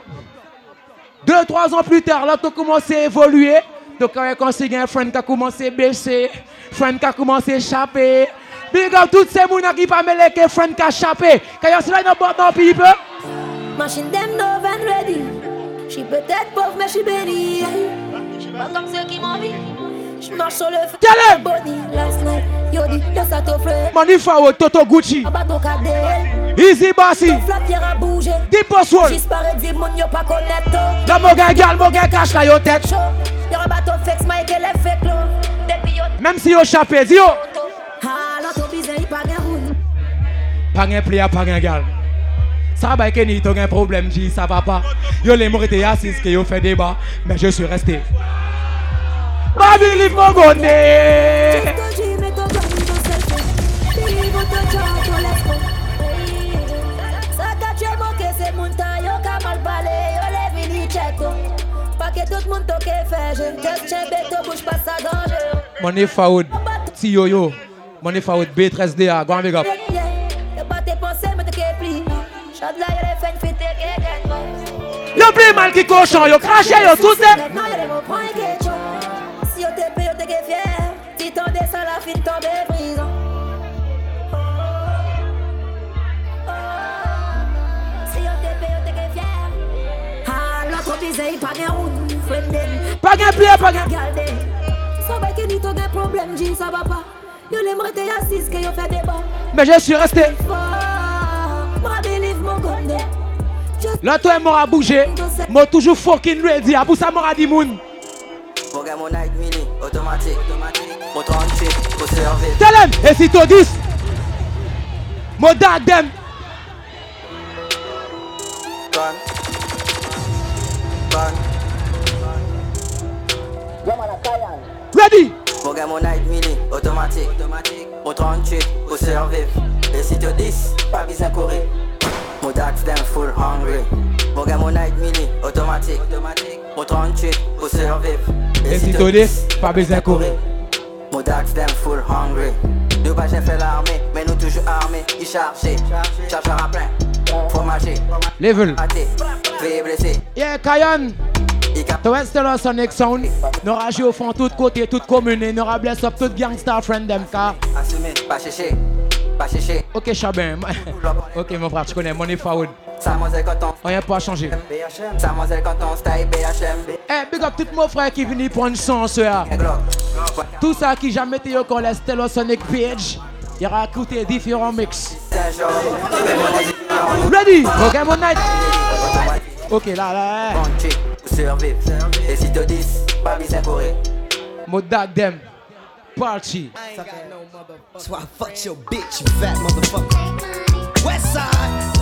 Deux, trois ans plus tard, là, tu commencé à évoluer. Donc, quand c'est un friend qui a commencé à baisser, friend qui a commencé à échapper. Big up toutes ces gens qui pas mêlé que friend qui a échappé. Quand up dans people. Machine them no van ready. J'suis peut-être pauvre, mais j'suis béni. J'suis pas comme ceux qui m'envient. J'marche sur le feu. Tell him! Body last night. Yo dit, yo ça t'offre. Money forward, Toto Gucci. Abato cadel. Easy Bossy. La pierre a bougé. Wall. Yo pas. La moga gal, moga la yo tête. Yo. Depuis yo. Même si yo échappé, dis yo. Ah, pas roule. Pas un player, pas un gal. Ça va que ni t'as un problème, ça va pas. Yo les morts étaient assis que yo fait débat, mais je suis resté. Ma believe mon forward, si yo yo. Money forward, B13DA, go and big up. Yo plus mal qui cochon, yo craché, yo tout ça. Si fier. T'en descends la fin, tombe prison. Si yo te paye, yo te que fier. Ah, l'autre pas route, friend Pas gain player, pas. Ça va que ni problèmes, G, ça va pas. Yo assise que yo fait débat. Mais je suis resté. Moi, believe mon. Là, toi, m'aura bougé. Moi, toujours fucking ready. À pour ça, m'aura dit moun. Mon night mini, automatique, mon 38, pour servir. Tell him, et si tu dis, them. Gun. Gun. Ready? Night mini, automatique, mon 38, pour survivre. Et si dis, full hungry. Night mini, automatique, mon 38, pour survivre. Et si tu dis, pas besoin de courir. Mon dax them full hungry. Nous pas j'ai fait l'armée, mais nous toujours armés. Ils chargés, chargeurs à plein. Level. Fais blesser. Yeah, Kayan. Toi, c'est le Sonic Sound. Nous ragez au fond, tout côté, toute commune. Nous ra bless up tout gangsta friend them, car. Assumé, pas chercher. Pas chercher. Ok, Chabin. ok, mon frère, tu connais, money forward. Samoiselle coton. Rien pas changé. BHM. Samoiselle coton, style BHM. Eh, big up tout mon frère qui venu prendre chance, là. Tout ça qui jamais été au collège, Stellar Sonic Page. Il aura écouté différents mix. Ready? Pokémon Night. Ok, là, là. Survivre. Et si te dis, pas bien courir. Modag them. Party. So I fucked your bitch, you fat motherfucker. West side,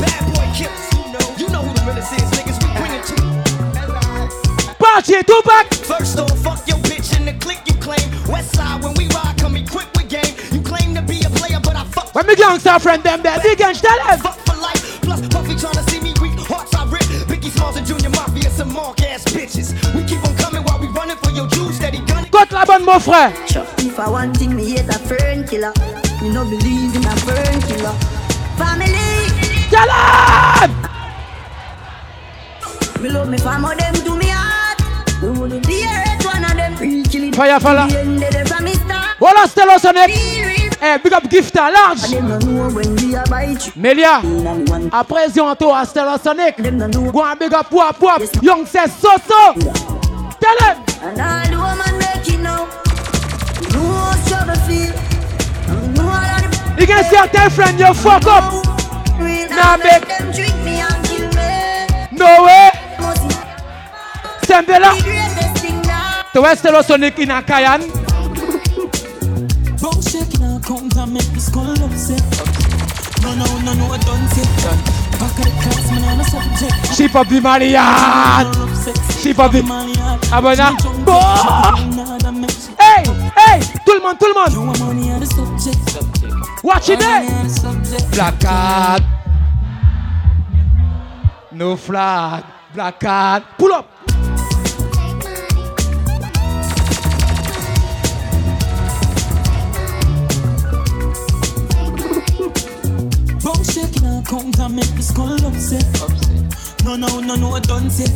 bad boy killers, you know. You know who the realest is, niggas. We bring it to Party, Tupac. First off, fuck your bitch in the click you claim. West side, when we ride, come equipped with game. You claim to be a player, but I fuck When me gangsta friend them there, big and tell them. fuck for life. Plus, Puffy tryna see me weak, hearts I rip. Biggie Smalls and Junior Mafia, some mark ass bitches. We keep on coming while we running for your juice, steady gunning. Côte la bonne, mon frère. If I want thing, me hate a fern killer. Me no believe in a fern killer. Family. Them. Me love me family, them to me heart. One of them. Killing. Fire, fella. The end of. Eh, big up Gifta, large. Melia, après Zionto à Stellar Sonic. Go and big up Wap Wap. Young says so so. Tell them. And all the woman make it now. Feel. You can see a tell friend you fuck up? Now make-. No way. Sembela. To West Stellar Sonic in a Kayan. Bone shaking and count and make me skull upset. No, no, no, no, I don't say the the Marian. Sheep of the Abona. Hey, hey, tout le monde, tout le monde. Watch it there. Black card. No flag. Black card. Pull up. Bone shaking and count and make skull upset. No, no, no, no, I don't say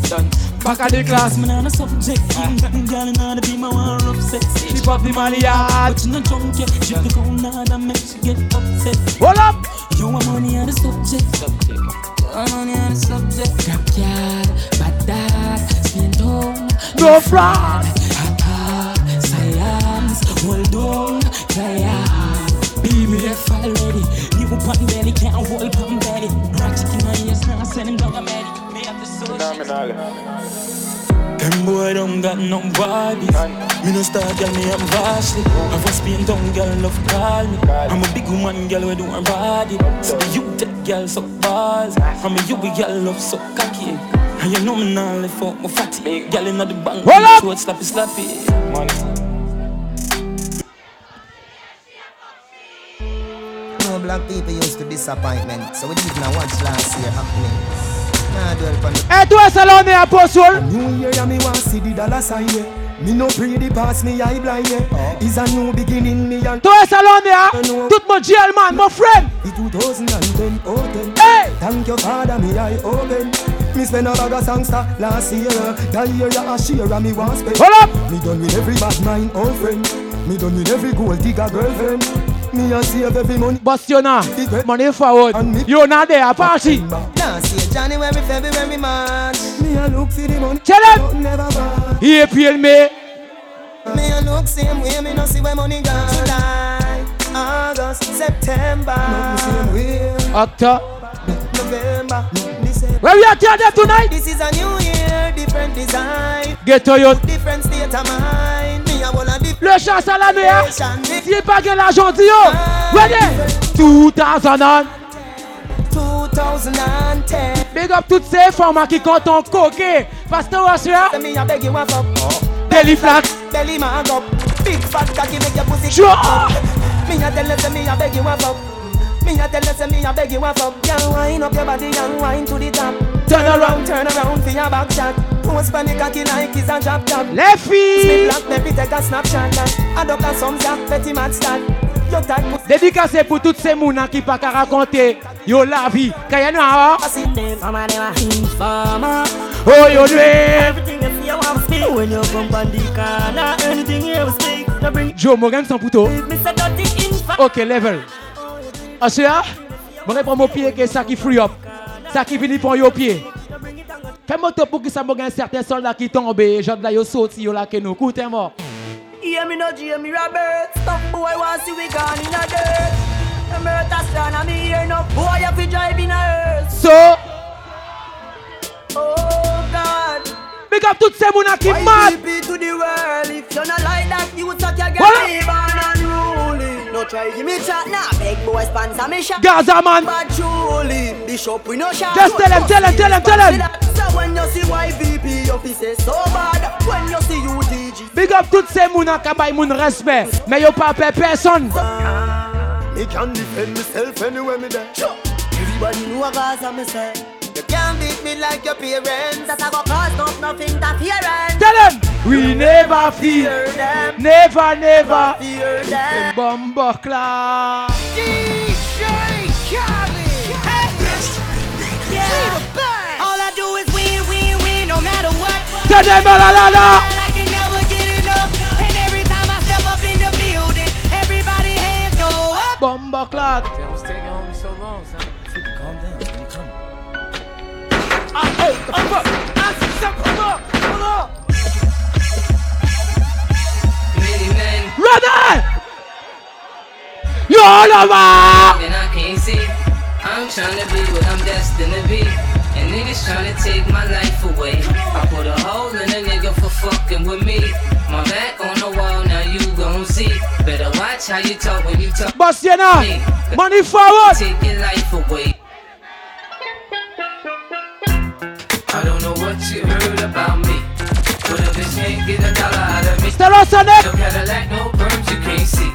Back of the class. man, I'm a subject. Ah. King girl, and I'll be my one upset. Sheep of the Marian. But you not drunk yet. She the ground hard and make she get upset. Hold up. You want money on the subject. I'm money on the subject. Backyard, bad dad, spin home. No fraud. flag. Science, hold on, client. Be me left already. You pan belly, can't hold pan belly. Ratchet in my ears, now send him down a meddy. Me have the social. Them boy don't got nobody. Me no star girl, me I'm vastly. I was being down girl, love call me. I'm a big woman girl, we do her body. So the you take girl so balls. I'm a you be girl love so cocky. And you know me now live for my fatty. Girl inna the bank, Hold up. short slappy slappy. Money. No black people used to disappointment, so we didn't watch last year happening. The Eh, toi, salon est apostle. New year, me want see the dollar sign, yeah. Me no pray the past, me eye blind, yeah. It's a new beginning, me and Toi, salon est à. Tout mon GL man, mon friend. the 2010 open. Hey! Thank you, Father, me eye open. Me spend a bag of songster last year. That year, a share, and me want spend. Hold up. Me done with every bad mind, old friend. Me done with every gold digger girlfriend. Me a save every money. Bastiona, money forward. You not there, party can't January, February, March. Me Never buy. He appeal me. A look same way. Me no see where money August, September. October. November. Where we at here tonight? This is a new year, different design. Get to your different state of mind. Me a a. Le chasse à la mer. Hein? Si pas que l'argent, dis-yo. Regardez. 2009. Big up toutes ces femmes qui comptent en coquet. Pasteur Wassia. Me a beg you a fuck. Belly flat. Belly mag up. Big fat cocky make your pussy Sure. up. Me a tell you say me a beg you fuck. Me a tell you say me a beg you fuck. Girl wind up your body and wind to the top. Turn around. turn around for your back shot. Post pan the cocky like it's a drop top. Filles. Spin black baby take a snapshot. Adopt a some zap petty mad pussy. Dédicacé pour toutes ces mounas qui pas qu'à raconter Yo la? Mama never informer. Oh, speak. To bring Joe Morgan sans pouto. Ok, level. Asia, bon prends mon pied que ça qui free up. Ça qui finit pour yo pied. Fais-moi top pour que ça me certains soldats qui tombent. Genre là, yo sauti, yo là que nous. Coûte mort. Hear me no Jamie Roberts. Some boy want see we gone in a dirt. The murder stand and me hear no boy have to drive in a hearse. So, Oh God. big up toutes ces mounas qui mad. to the world if you not like that? You suck your girl Voilà. me born unruly. No try give me chat now. Big boy sponsor me shot. Gaza man. But truly, Bishop we no shot. Just tell him, tell him, tell him, tell him. So when you see YVP, your face is so bad. When you see UDG, Big up toutes ces mounas qui baillent mon respect. Mais yo pas personne. Me can defend myself anywhere me there. Everybody know what Gaza me say. You can't beat me like your parents. That I go cause no nothing interference. Tell them. We never fear. them. Never, never. Fear them. Bomba clap. All I do is win, win, win, no matter what. Tell them la la la la. Up. Bomba clap. What's taking homie so long, son? Calm down. Come Ah, oh, the fuck. Ah, c'est come on, come on. Many Ready? Yo, lava. and I can't see. I'm trying to be what I'm destined to be. And niggas trying to take my life away. I put a hole in a nigga for fucking with me. My back on the wall, now you gon' see. Watch how you talk when you talk. Boss, you know. Money forward. Your life away. I don't know what you heard about me. But a bitch can't get a dollar out of me. Stereosonic. No eh? Cadillac, no perms you can't see.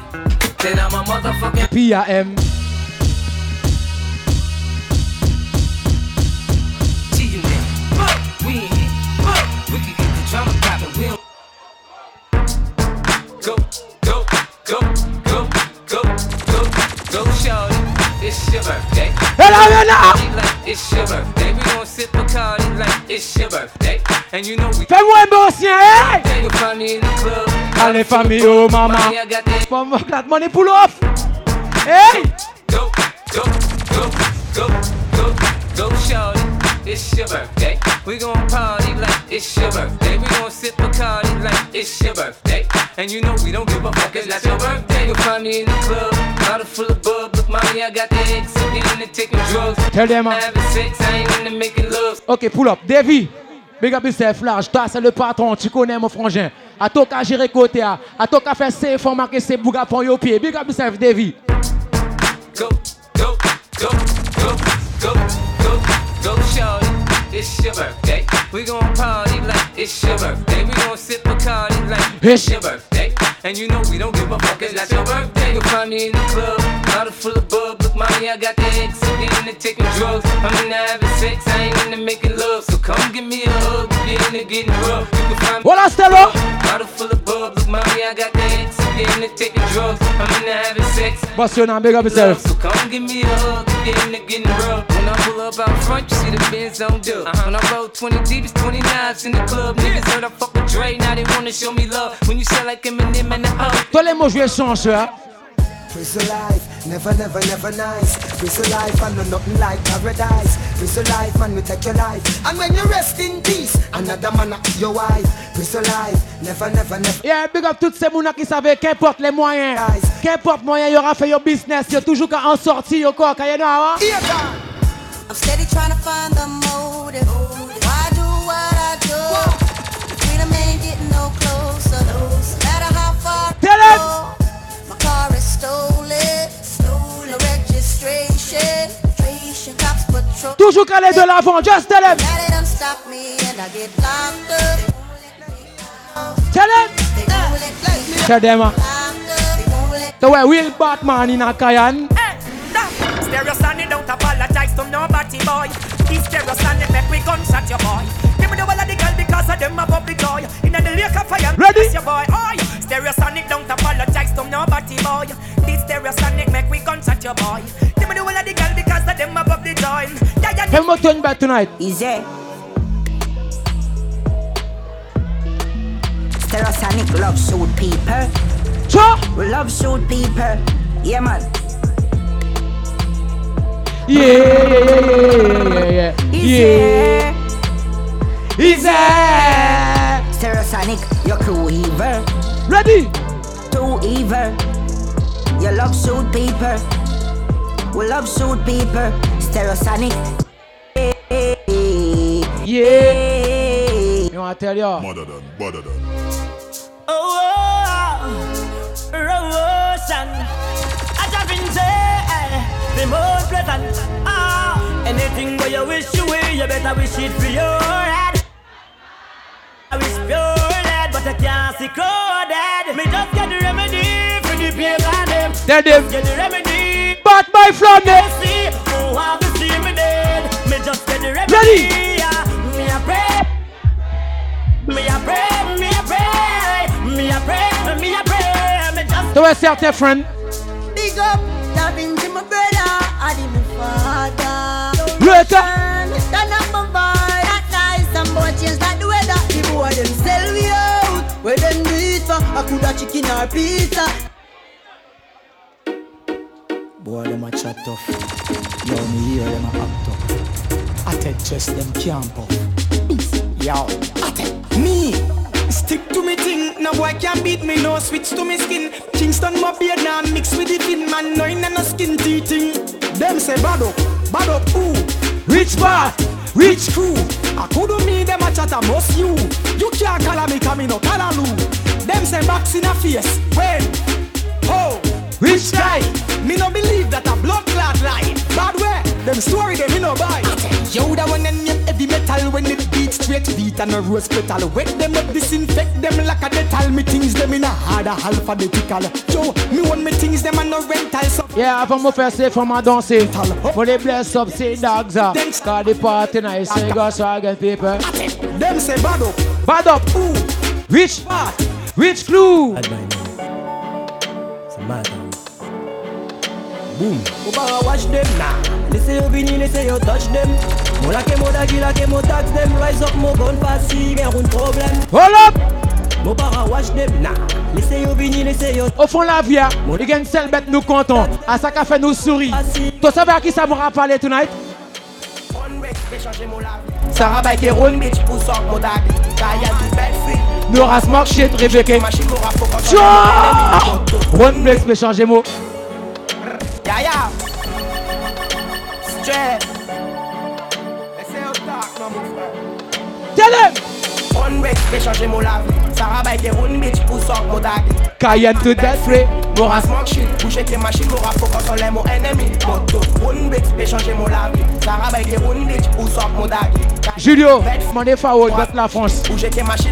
Then I'm a motherfucking PRM. G unit. Fuck, we ain't hit. Fuck, we can get the drama poppin'. We don't. Go, go, go, go, go, go, go, shorty. It's your birthday. Hello, hello. Party Like it's your birthday. We gon' sip a party like it's your birthday. And you know we. Fais-moi un bon sien, hey. You'll find me in the club. Allez, famille, oh, maman. That. Bomba clap, money pull off. Hey. Go, go, go, go, go, go, shorty. It's your birthday. We gon' party like it's your birthday. We gon' sip a party like it's your birthday. And you know we don't give a fuck, it's not your birthday. You'll find me in the club, bottle full of bub. Look, mommy, I got the X, I'm getting into taking drugs. Tell them, I'm man. having sex, I ain't into making love. Ok, pull up. Davy. Big up yourself, large. Toi, c'est le patron. Tu connais mon frangin. À toi qu'à gérer côté. À toi qu'à faire ses fonds, marquer ses bougas pour yo pied. Big up yourself, Davy. Go, go, go, go, go. It's your birthday. We gon' party like it's your birthday. We gon' sip a party like it's your birthday. And you know we don't give a fuck, it's not your birthday. You'll find me in the club, bottle full of bub. Look, mommy, I got the X, I'm into taking drugs. I'm into having sex, I ain't into making love. So come give me a hug, you're into getting rough. You can find me Voilà, Stella. Bottle full of bub. Look, mommy, I got the X, I'm into taking drugs. I'm into having sex. Boss, you know, big up yourself. So come give me a hug, get in the getting rough. When I pull up out front, you see the Benz on dub. When I roll 20 deep, it's 29s in the club. Niggas heard I fuck with Dre, now they wanna show me love. When you sell like Eminem and the up. Tous les mots, je vais changer. hein. Prison life, never, never, never nice. Prison life, I know nothing like paradise. Prison life, man, we take your life. And when you rest in peace, another man at your wife. Prison life, never, never, never. Yeah, big up toutes ces mounas qui savent qu'importe les moyens. Qu'importe moyen, y aura fait your business. Y'a toujours qu'à en sortir, yo quoi, quand you know, hein? I'm steady trying to find the motive. Why do what I do? The freedom ain't getting no closer. No matter how far Tell it. Toujours qu'à aller de l'avant, just tell up. Tell me Tell them. let The way Will Batman in a Kayan. Stereo Sunny, don't apologize to nobody, boy. This stereo Sunny, make we gunshot your Ready? your boy. Stereo Sonic, don't apologize to nobody, boy. This stereo Sonic, make we gunshot your boy. Give me the wall of the girl because of them a bubble Fais-moi turn back tonight. Easy. Stereosonic love shoot people. Sure. We love shoot people. Yeah, man. Yeah, yeah, yeah, yeah, yeah, yeah. Yeah. Easy. Stereosonic, your crew evil. Ready? Too evil. You love shoot people. We love shoot people. Stereosonic. Yeah. You want to tell you? Mother than, mother than. Oh, oh, Russian. I just been say the most pleasant. Ah, anything where you wish you will, you better wish it for your head. I wish pure lead, but I can't see crowded. Me just get the remedy for the pain and them. There them. Get the remedy. But my friend, Me see who have to see me dead. Me just get the remedy. Ready? Yeah. Me a pray. Me a pray. Me a pray. Me a pray. Me a pray. Me just. To a certain friend. Big up, loving to my brother, I did my father. Later. Turn up my vibe, that nice, some boy change like the weather. The boy them sell we out, where them do it for? I coulda chicken or pizza. Boy, them a chat tough. Yo, me hear them a act up. I take chest them camp up. Yo, I take me. Stick to me thing, no boy can beat me, no switch to me skin. Kingston my beard now mix with the fin man, no in no skin teething. Them say bad up, bad up who? Rich part, rich crew. I couldn't me them a chat a must you. You can't call me come in no callaloo. Them say box in a face, when? Oh, rich guy. Me no believe that a blood clot lie. Bad way, them story them me no buy. Yo, that one and heavy metal when it beat straight beat and a rose petal. Wet them up, disinfect them like a detal. Me things them in a harder alphabetical. Yo, me want me things them and no rental. So Yeah, avant de me faire c'est pour ma danser. Pour les bless up, say dogs. ah. Car the party nice, so you got swag people. Them say bad up. Bad up. Rich part. Rich clue. Boom. Oba watch them now. They say you vini, they say you touch them. Mo la ke mo da ki la ke mo tax them. Rise up mo gun pass si gen un problem. Hold up. Mo para watch them now. They say you vini, they say you Au fond la vie, les gars, seul bête nous content. À ça qu'a fait nous sourire. Tu savais à qui ça m'aura parlé tonight? Sarah Bike et Ron Bitch pour sort mon dag. Kaya du belle fille. Nora Smoke shit, Rebecca. One Flex peut changer mot. Ya ya. Stress. Mon. Tell him. One Rex peut changer mon lave. Sarah Bike et Ron Bitch pour sort mon dag. Cayenne tout bête frais. Nora Smoke shit. Bouger tes machines, Nora faut qu'on l'aime mon ennemi. Moto. One Rex peut changer mon lave. Sarah Bike et Ron Bitch pour sort mon dag. Julio, mandez forward, battre la France.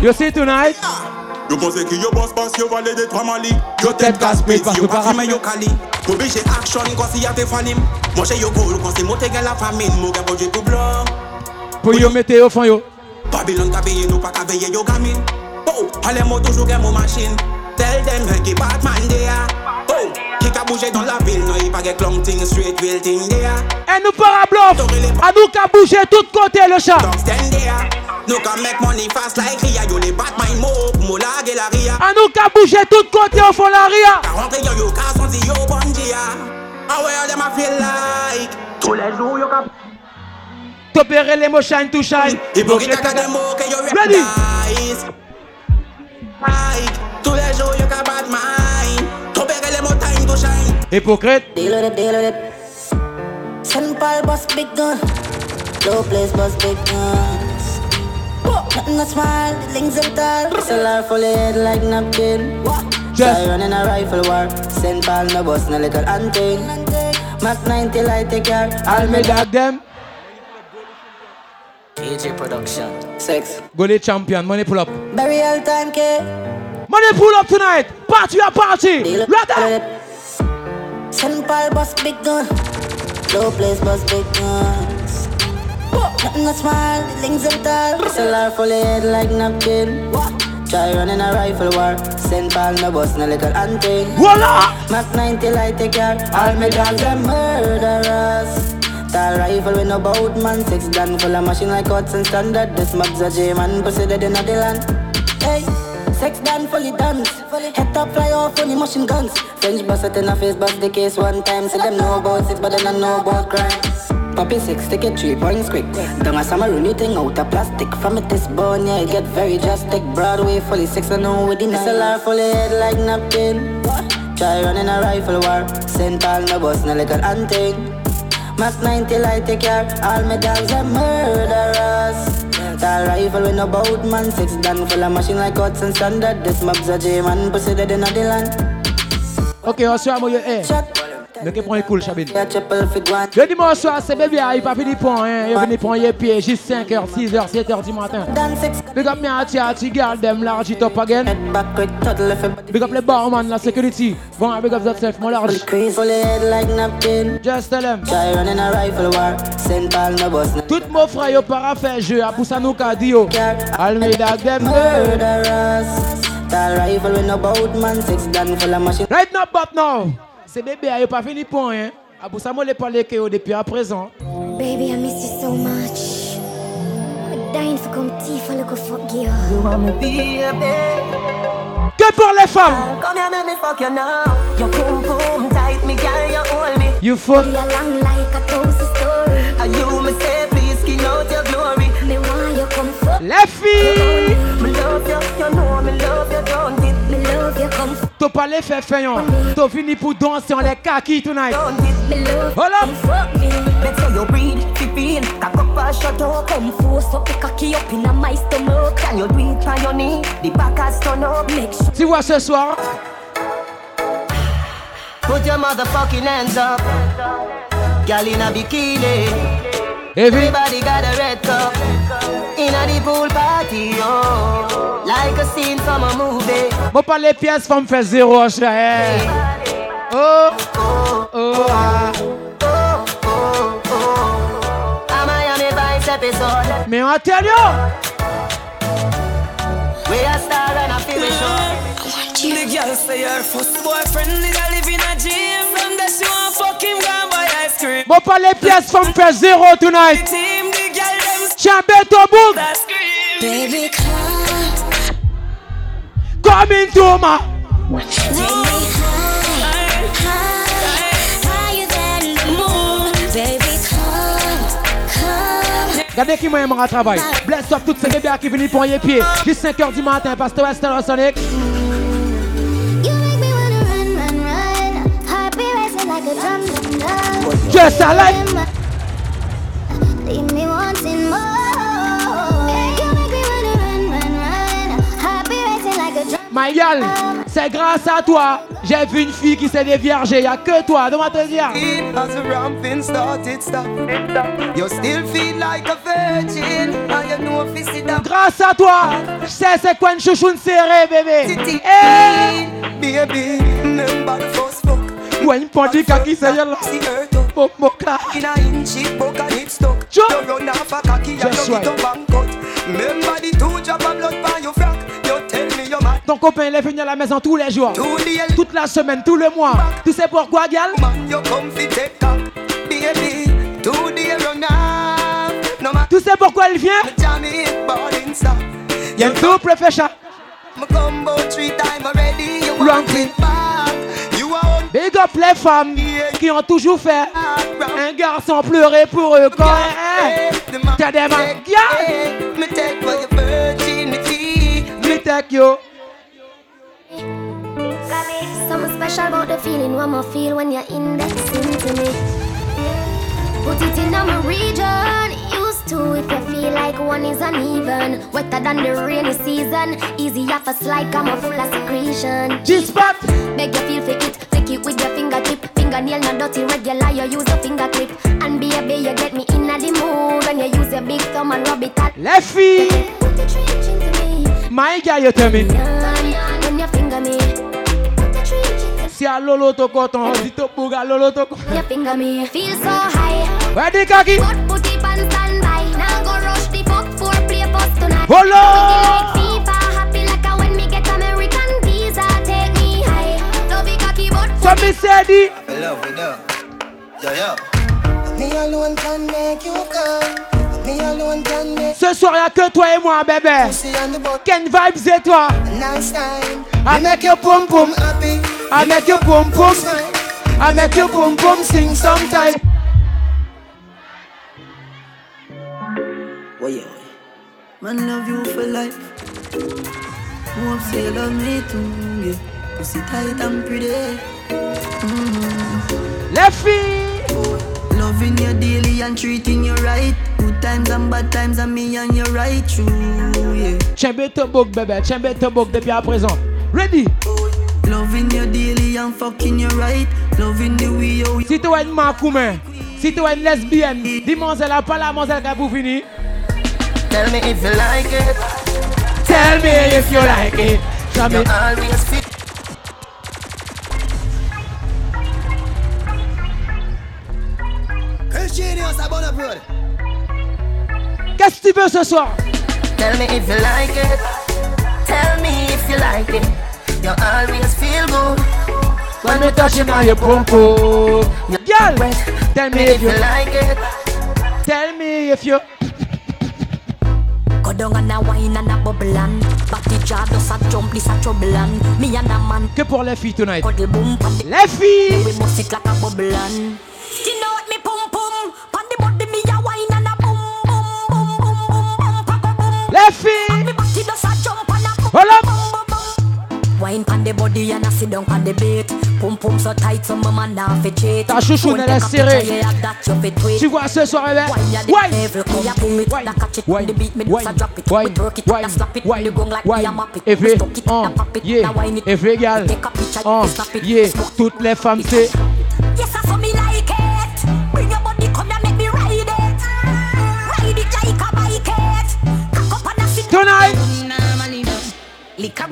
You see tonight? Yo pense que yo boss pass yo valet de trois mali Yo parce que yo parti mais yo kali Ko beje action quand si y'a te falim Moi j'ai yo goal quand c'est monté la famine. Mo gars projet tout blanc. Pour yo mettre au fond yo. Babylon ka veillé nous pas ka veillé yo gamine. Oh, allez moi toujours gagne mon machine. Tell them hey qui Batman there Oh, qui ka bouger dans la ville Non il pas get long thing straight real thing there Et nous para bluff. À nous qu'à bouger tout côté le chat. Stand there Nous ka make money fast like Ria Yo les Batman mo Mo la la ria À nous qu'à bouger tout côté au fond la ria. Rentre yo yo son si yo bon dia Ah ouais them I feel like Tous les jours yo ka T'opérer les mots shine to shine. Hypocrite ka dem mo que yo Ready? Like Tous les jours yo mind Trop péré les mots time to shine Hypocrite. Deal with it, deal with it. Paul bust big gun. Low place bust big guns. Nothing to smile, the links and tall. SLR full head like napkin. Try running a rifle war. St. Paul no bust no little hunting. Mac 90 light take care. I'll me dog them. DJ production. Sex. Go les champion, money pull up. Burial time, K. Money pull up tonight. Party a party. Ready? St. Paul bust big gun. Low place bust big guns. Nothing to smile, the links and tall. SLR full of head like napkin. What? Try running a rifle war. St. Paul no bust no little hunting. Voila! Mac 90 light take care. All me dogs them murderers. Tall rifle with no boat man, six gun full of machine like cuts and standard. This mob's a J man, proceeded in the land. Hey, sex done fully dance. Head top fly off on the machine guns. French bust it in a face, bust the case one time. See them know about it, but they don't know about crime. Poppy six, take it three points quick. Don't a summer new thing out of plastic. From it this bone, yeah, get very drastic. Broadway fully six, I know with the SLR fully head like napkin. Try running a rifle war. St. Paul no bus, no little hunting. Mac 90 light take care. All my dogs are murderers. Tall rifle with no boat man. Six gun full of machine like cuts and standard. This mob's a J man. Pussy dead in the land. Ok, on se va mouiller. Eh. Le qui prend cool, Chabine. Le dimanche soir, c'est bébé, il pas fini pour hein. Il prendre les pieds juste 5h, 6h, 7h du matin. Big up garde them large it up again. Big up les barman, la security. Bon, big up yourself, mon large. Just tell them. Tout mon frère, yo para faire jeu, à pousser nous. Almeida. Right now, but now. C'est bébé, il pas fini pour rien. À pour ça, moi, les parler que depuis à présent. Baby, I miss you so much. I'm dying for come tea for look fuck you. You want me baby? Que pour les femmes? Come here, let me fuck you now. You boom boom tight, me girl, you hold me. You fuck. You long like a toast story. And you me say, please skin out your glory? Me want you come fuck. Les filles. Me love you, you know me love you, don't it? Me love you come fuck. T'as pas les fait. T'as fini pour danser en les kaki tonight. Hold up. Tu vois ce soir? Put your motherfucking hands up. Girl in a bikini. Everybody got a red cup. In a the pool party, oh. Like a scene from a movie. Moi pas les pièces, faut me faire zéro, cher. Oh, oh, oh, ah. A Miami Vice episode. Mais on tell you. We a star and a feel show. The girl say her first boyfriend is a come. Come into ma. Take me high, high, higher than the moon. Baby, come, come. Regardez qui m'a aimé travail. Bless up toutes ces bébés qui viennent pour les pieds. Juste 5h du matin, Pasteur Western Sonic. Just. Leave me wanting more. You make me wanna run, run, run. Heart be racing like a drum. My gal, c'est grâce à toi. J'ai vu une fille qui s'est déviergée. Y'a que toi, donne-moi te dire. As the ramping started stop, you still feel like a virgin. Know if Grâce à toi, je sais c'est quoi une chouchoune serrée, bébé. Eh, baby, remember the first fuck. ouais, une pendule qui c'est là. See earth up Pop, pop, là. in a inch, it broke and it stuck. Sure. You run off a cocky and Just you right. get a bang cut. Remember the two drop of blood by your frack. You tell me you're mad. Ton copain, il est venu à la maison tous les jours. Toute la semaine, tout le mois. Tu sais pourquoi, gal? man, you come fi take cock. Baby, to the run off. No matter Tu sais pourquoi elle vient? Y'a. Me combo three time already. You want it back. Up les femmes qui ont toujours fait un garçon pleurer pour eux quand t'as des mains. Something special about the feeling when you're in. To if you feel like one is uneven. Wetter than the rainy season. Easy off a slide, come full of secretion. G-spot. Beg you feel for it. Take it with your fingertip. Fingernail not dirty, regular. You use a finger clip. And baby, you get me in the mood when you use your big thumb and rub it at. Les filles, Put the trench into me. my guy, you tell me. When you finger me. Put the trench Si à Lolo to coton, dit to bouga Lolo to coton. Your finger me feel so high. Where the cocky? Put it on Make cocky but So me say the. Me Ce soir, y'a que toi et moi, bébé. Ken Vibes et toi. I make your pum pum happy. I make your pum pum. I make your pum pum sing sometime. Man love you for life. Hope say you love me too. Yeah. Pussy tight and pretty. Mm-hmm. Left feet. Loving you daily and treating you right. Good times and bad times and me and you right true. Yeah. Beto book bébé, beto book depuis à présent. Ready? Loving you daily and fucking you right. Loving the way you. Si tu es une macoume, si tu es une lesbienne, dis-moi c'est la pas la monselle qui pour finir. Tell me if you like it. Tell me if you like it. Jamais. You always fit. Qu'est-ce que tu veux ce soir? Tell me if you like it. Tell me if you like it. You always feel good. When me touching on your pum pum. Girl, tell me if you like it. Tell me if you. Go down and a wine and a bubble and Body jar does a jump, this a trouble and Me and a man Que pour les filles tonight. Cuddle boom pan the Les filles. We bust it like a bubble and know what me pum pum Pan the body me a wine and a boom boom boom boom boom boom boom Les filles. And me does a jump and a boom Hold up. Wine pan the body and a sit down pan the bait Pum pum so tight so my man now fi cheat Ta chouchoune, elle est. Yeah, fit tweet Tu vois ce soir, bébé? Wine ya the Wine. beat a a yeah, wine Take a picture uh, you snap it yeah, toutes les femmes c'est Yes, I saw me like it. Bring your body, come and make me ride it. Ride it like a bike it. Cock up and a sit Tonight.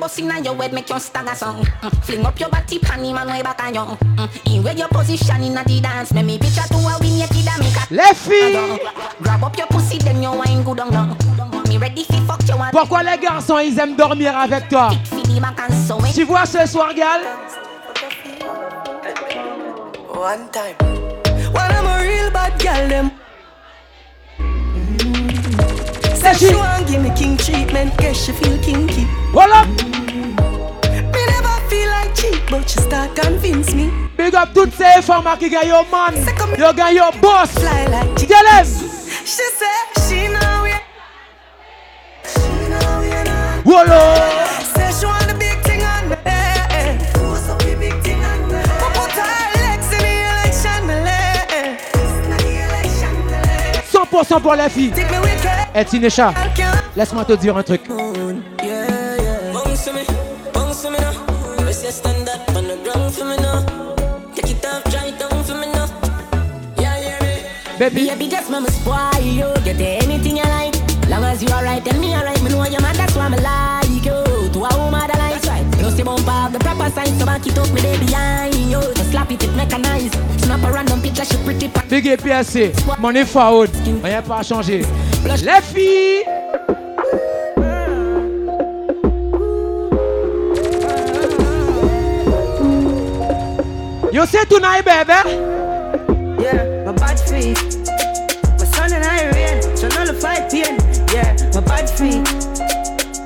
Liquor busting on your head, make you stagger song. Mm. Fling up your body, panty man way back on you. Mm. In where your position in the dance, make me picture to a win your kid and make a Les filles. Grab up your pussy, then you wine good on down. Me ready fi fuck you and Pourquoi les garçons ils aiment dormir avec toi? Tu vois ce soir, gal? One time. When I'm a real bad girl, them. She want give me king treatment, guess she feel kinky. Hold up. Me never feel like cheap, but she start convince me. Big up toutes ces femmes qui gagnent your man. You gagne your boss. Fly like cheap. Tell them. She say she know we. She know we not. Say she want the big thing on me. Force up the big thing on me. But put her legs in the election, me lay. It's not the election, me lay. 100% pour les filles. Eh Tinesha, laisse-moi te dire un truc. Your. Baby. Baby, just mama spoil you. Get anything you like. Long as you alright, tell me alright. Me know you're mad, that's why me like you. To a woman that likes right. Know, see bump up the proper sign, so back it up me day behind you. Just slap it, it mechanized. Snap a random picture, she pretty. Big et PSC, money forward. Rien pas à changer. Les filles. You say tonight, baby. Yeah, my bad feet. My son and I rain, so nullify pain. Yeah, my bad feet.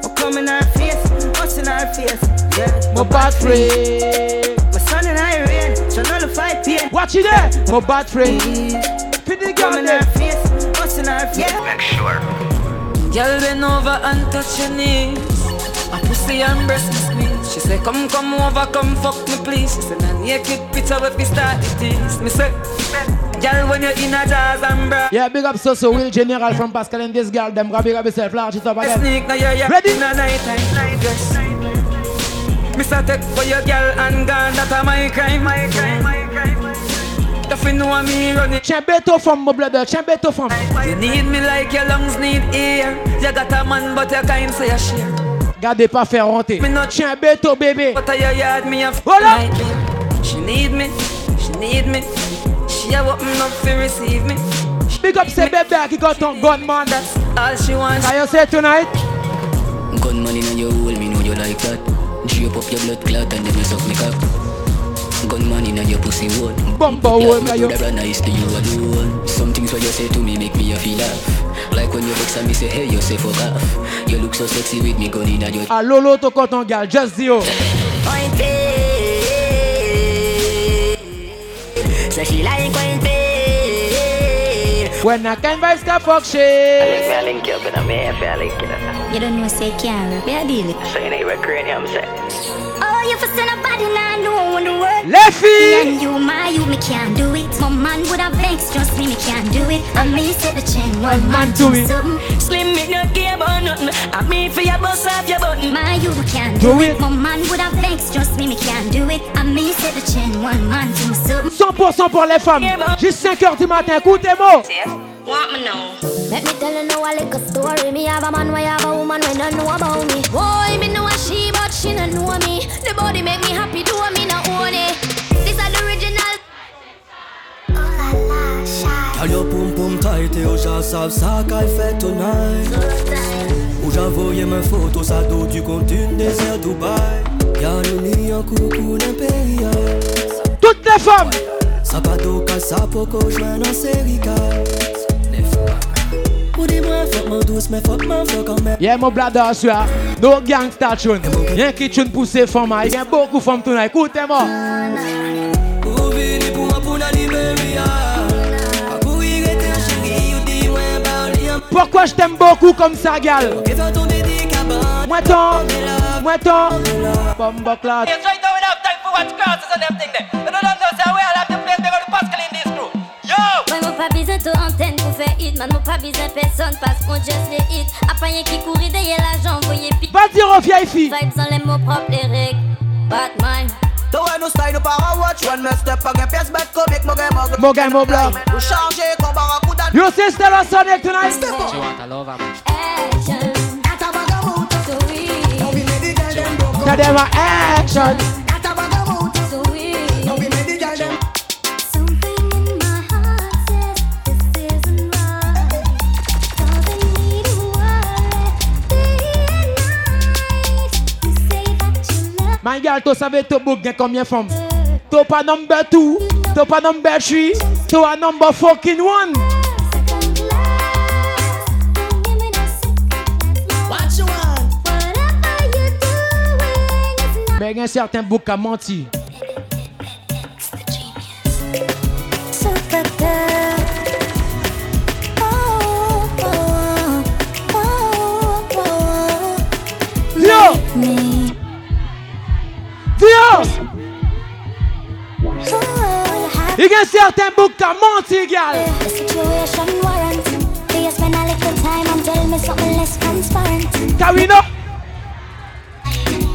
My come in our face, us in our face. Yeah, My bad friend. My son and I rain, so nullify pain. Watch it there. My bad girl Come in our face, us in our face. Make sure. Girl, bend over and touch your knees. A pussy and breast me squeeze. She say, come, come over, come fuck me please. She say, nah, naked picture if we start the tease. Me say, girl, when you're in a jazz and bra. Yeah, big up so so Will General from Pascal and this girl. Them grab big up yourself. Large it up again. sneak now, yeah, yeah. Ready? In a night time, night dress. Me say, take for your girl and gone. That a my crime, my crime, my crime. If you know me running. Tiens beto from my brother. Tiens beto from. You need me like your lungs need air. You got a man, but you can't say a share. Gardez pas faire honter. Tiens beto bébé. But I yard me a Voilà. She need me, she need me. She a open up to receive me. Big up say baby qui got ton gunman. That's all she wants. Can you say tonight? Gunman in your hole, me know you like that. Drape up your blood clot and then you suck me cock. Gunman in in your pussy wood. Bumper hole, yeah, yo. Rather nice to you alone. Some things what you say to me make me a feel laugh. Like when you vex and me say hey, you say fuck off. You look so sexy with me gun in your. Ah Lolo to content gal, just yo. Say she like when When I can buy stuff fuck shit. I link you up in a me, I feel link you You don't know say can't be a deal. So you know you're cranium set. Oh, you for send a body now, no one the world. Leffy! Me and you, my, you, me can't do it. My man would have vex, trust me, me can't do it. I me set the chain, one man do it. Slim, me not care about nothing. I me for your boss off your button. My, you, me can't Do do, it. it. My man would have vex, trust me, me can't do it. I me set the chain, one man do something. 100% pour les femmes. Juste 5h du matin, écoutez-moi. Want me know? Let me tell you now a little story. Me have a man, why have a woman when don't know about me. Boy, me know a she, but she don't know me. The body make me happy, do me no own it? This is the original. Girl, your pum pum tight et aux gens savent ça qu'elle fait tonight. Où j'envoyais mes photos, ça dos du compte une désert Dubaï. Y'a le nid en coucou l'impérial Toutes les femmes. En série Yeah, mon bladder, soir. No gangsta tune. Y'a qui tune pour ces femmes. Il y a beaucoup de femmes tonight. Écoutez-moi. Bah, Pourquoi je t'aime beaucoup comme ça, gal? Moi ton, moi clat. De antenne pour faire hit. Man, pas besoin personne parce qu'on just les hit. Après, y'a qui courit derrière l'argent, voyez pis. Va dire aux vieilles filles. Vibes sans les mots propres, les règles. Batman. To style watch When me step comique Mo gen Stella Sonic tonight? Action. Tell them a action. My girl, tu savais tu book combien de femmes? Tu pas number two, tu pas number three, tu a number fucking one. What you want? Mais gen certain book a Il y a certain book a menti, gal. The situation warrant. Do you spend a little time and tell me something less transparent? Carino!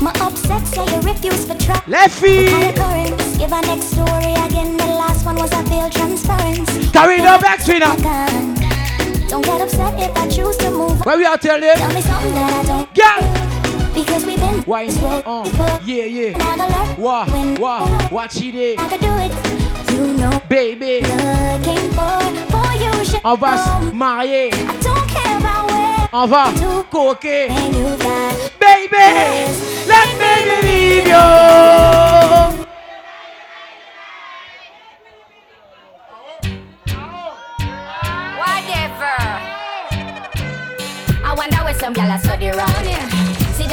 My upset, so you refuse to try. Les filles! Give a next story again. The last one was a failed transparency. Carino back, Trina. Don't get upset if I choose to move. Where we are telling? Tell me something that I don't Girl! Because we've been Why? Uh, yeah, yeah. And I learned Wah, wah, what she did. I could do it. You know, Baby, looking for, for you. should on va se know. marier. I don't care about where On va coquer. and you. Baby, let me believe you. Whatever. I wonder where some gyal are study round here.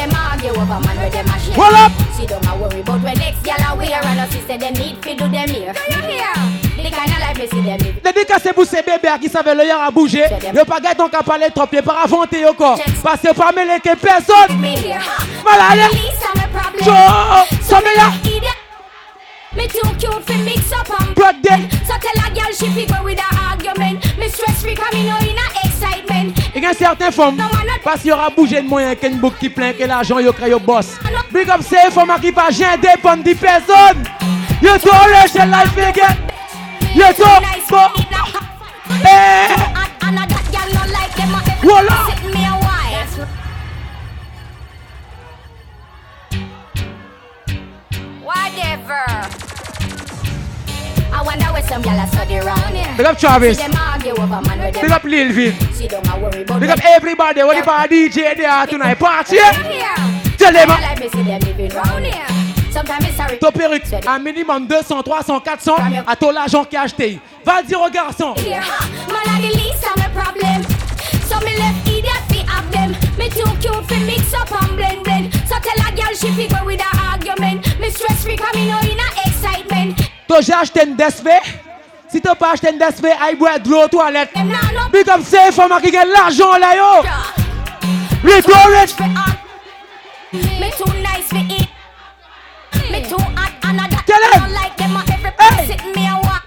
Them argue over man with them a share. Hold up. See them a worry about when next gyal a wear and us say them need fi do them here. Do you hear? The kind of life me see them live. Dédicacé pour ces bébés qui savent le yard à bouger. Pas gâte ton cap parler trop, y'a pas raconter yo quoi. Parce que pas mêler que personne. Malade. Joe, So me idiot. Me too cute fi mix up and them. So tell a girl she fi go with a argument. Me stress free cause me know in a excitement. Il y a certaines femmes, parce qu'il y aura bougé de moyen qu'une boucle qui plein que l'argent yo crée yo boss. Big up ces femmes qui pas jamais dépendre de personne. Yo to le life again. Yo to bo. Eh. And a that girl no like them a Voila. sit me a while. Whatever. I wonder where some gyal a study here. Big up Travis. Big up Lil Vin. Big up everybody. What if our DJ there tonight? Party. Tell them. Here. Ton perruque, un minimum 200, 300, 400 à ton l'argent qui a acheté. Va dire aux garçons. So me left idiot fi have them. Me too cute fi mix up and blend blend. So tell a girl she fi go with her argument. Me stress free come in in a excitement. Toi, j'ai acheté une. Si t'as pas acheté une DSP, aille boire de l'eau aux toilettes. Big up ces femmes qui gagnent l'argent là yo. We go rich. Me too nice fi eat. Me too hot and I don't like them every place sitting me a walk.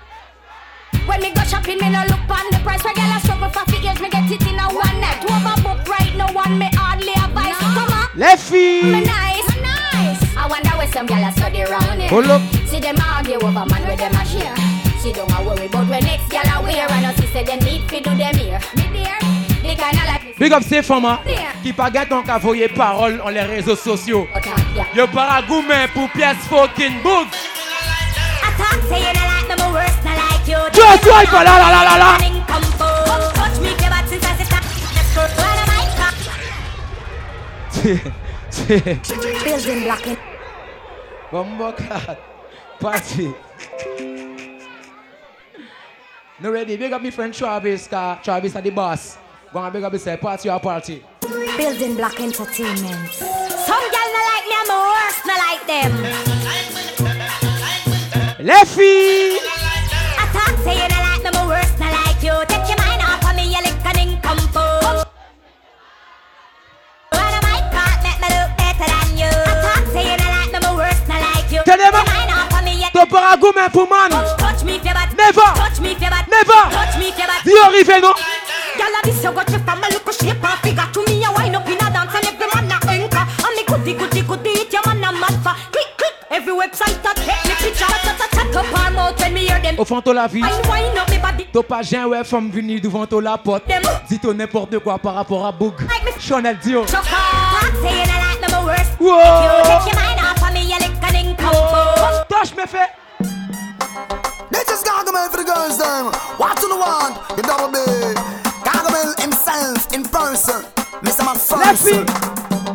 When me go shopping, me no look on the price. Where girl a struggle for figures, me get it in a one night. Overbook right no one me hardly advise. Come on. Filles. Me nice, nice. I wonder where some gyal a study round here. Hold up. See them argue over man where them a share. See don't worry about when next gyal a wear. Us see say them need fi do them here. Me dear, Big up ces femmes hein, qui pas gâtent donc à voyer parole en les réseaux sociaux. Yo paragoumen pour pièce fucking book. I talk say you don't like me, my worst not like you. Just la la la la la. Come touch me, give since I sit down. When am I come? Building block in. Bombo cat. Party. No ready. Big up my friend Travis. Car Travis are the boss. Go and big up say party or party. Building block entertainment. Some girl not like me, I'm my worst not like them. Les filles. I talk say you me, you Ton paragoumen pour man. touch me if you bad. Never. Touch me if you bad. Never. Touch me if you bad. Girl, a this you got you from a look shape and figure to me a wine up in a dance and every man a anchor. And me goody goody goody it your man a mad for. Click click every website take me picture. Chat chat chat up our mouth when me hear them. Au fond de la vie. Up me body. Ouais femme venue devant toi la porte. Dis-toi n'importe quoi par rapport à Boog. Chanel Dio. Talk say you don't like me my worst. Whoa. You take your mind off of me, you lick a ding combo. Touch me fait. They just Gargamel for the girls them. What do you want? The double B. Gargamel himself in person. Mr. McPherson.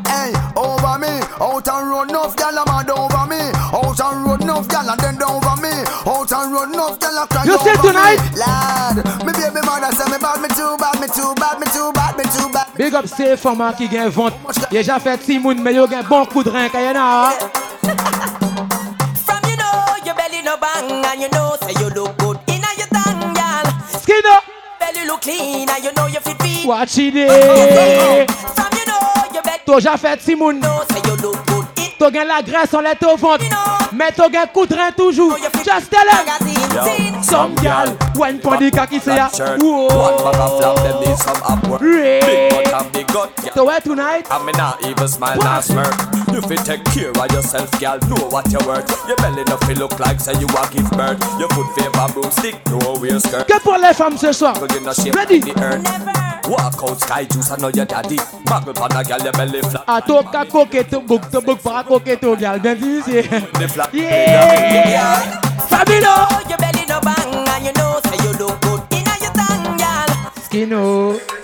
Hey, over me. Out and road enough gal a mad over me. Out and road enough gal and then over me. Out and road enough gal a cry You over say tonight? me. Lad, me baby mother say me bad, me too bad, me too bad, me too bad, me too bad. Big up ces femmes qui gagnent vente. Déjà fait Timoun mais yo gagne bon coup de rein quand and you know say you look good in a your tongue, girl. Skin up. Belly look clean and you know you fit feet. Watch it. From you know your belly T'as déjà fait Timoun. say you look good in T'as gagne la graisse en lait au ventre. Mais t'as coup de rein toujours. Just tell him. Some gal. Wine pon di kaki se ya. One bag of flap, them need some upward. Big butt and big gut, yeah. So where tonight? I mean, not even smile, not smirk. You fit take care of yourself, gal Know what you're worth. Your belly no feel look like say you a give birth. Your foot favor broomstick, no wear skirt. Que pour les femmes ce soir? Cause you no shape Ready? the earth. Walk out sky juice, I know your daddy. Bagel pan a girl, your belly flat. A to ka coqueto oh, book to book para coqueto gal. Bien dit ici. The flat. Yeah. Fabilo. your belly no bang and you know say you look good in a your tongue, girl. Skino. Oh.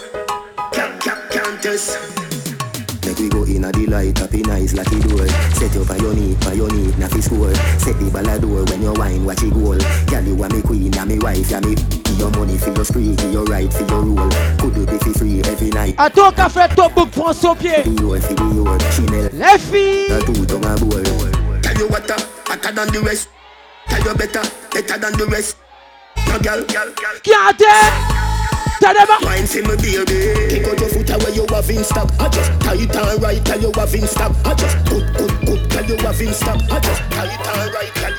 Countess. Make we go in a delight, up in eyes like it door. Set you for your need, for your need, na fi score. Set the ball a door when you wine, watch it goal. Girl, you a me queen, a me wife, ya me. Give your money for your spree, give your right for your rule. Could you be fi free every night? A to ka fait top book prends son pied. Fi your, fi your, Chanel. Les filles. The two tongue a boy. Tell you what, uh, hotter than the rest. Tell you better, better than the rest. No girl, girl, girl. Qui a été? Tell them. Wine for me baby. Take out your foot away, you have in stop. I just tie it on right, tell you have in stop. I just good, good, good, tell you have in stop. I just tie it on right, tell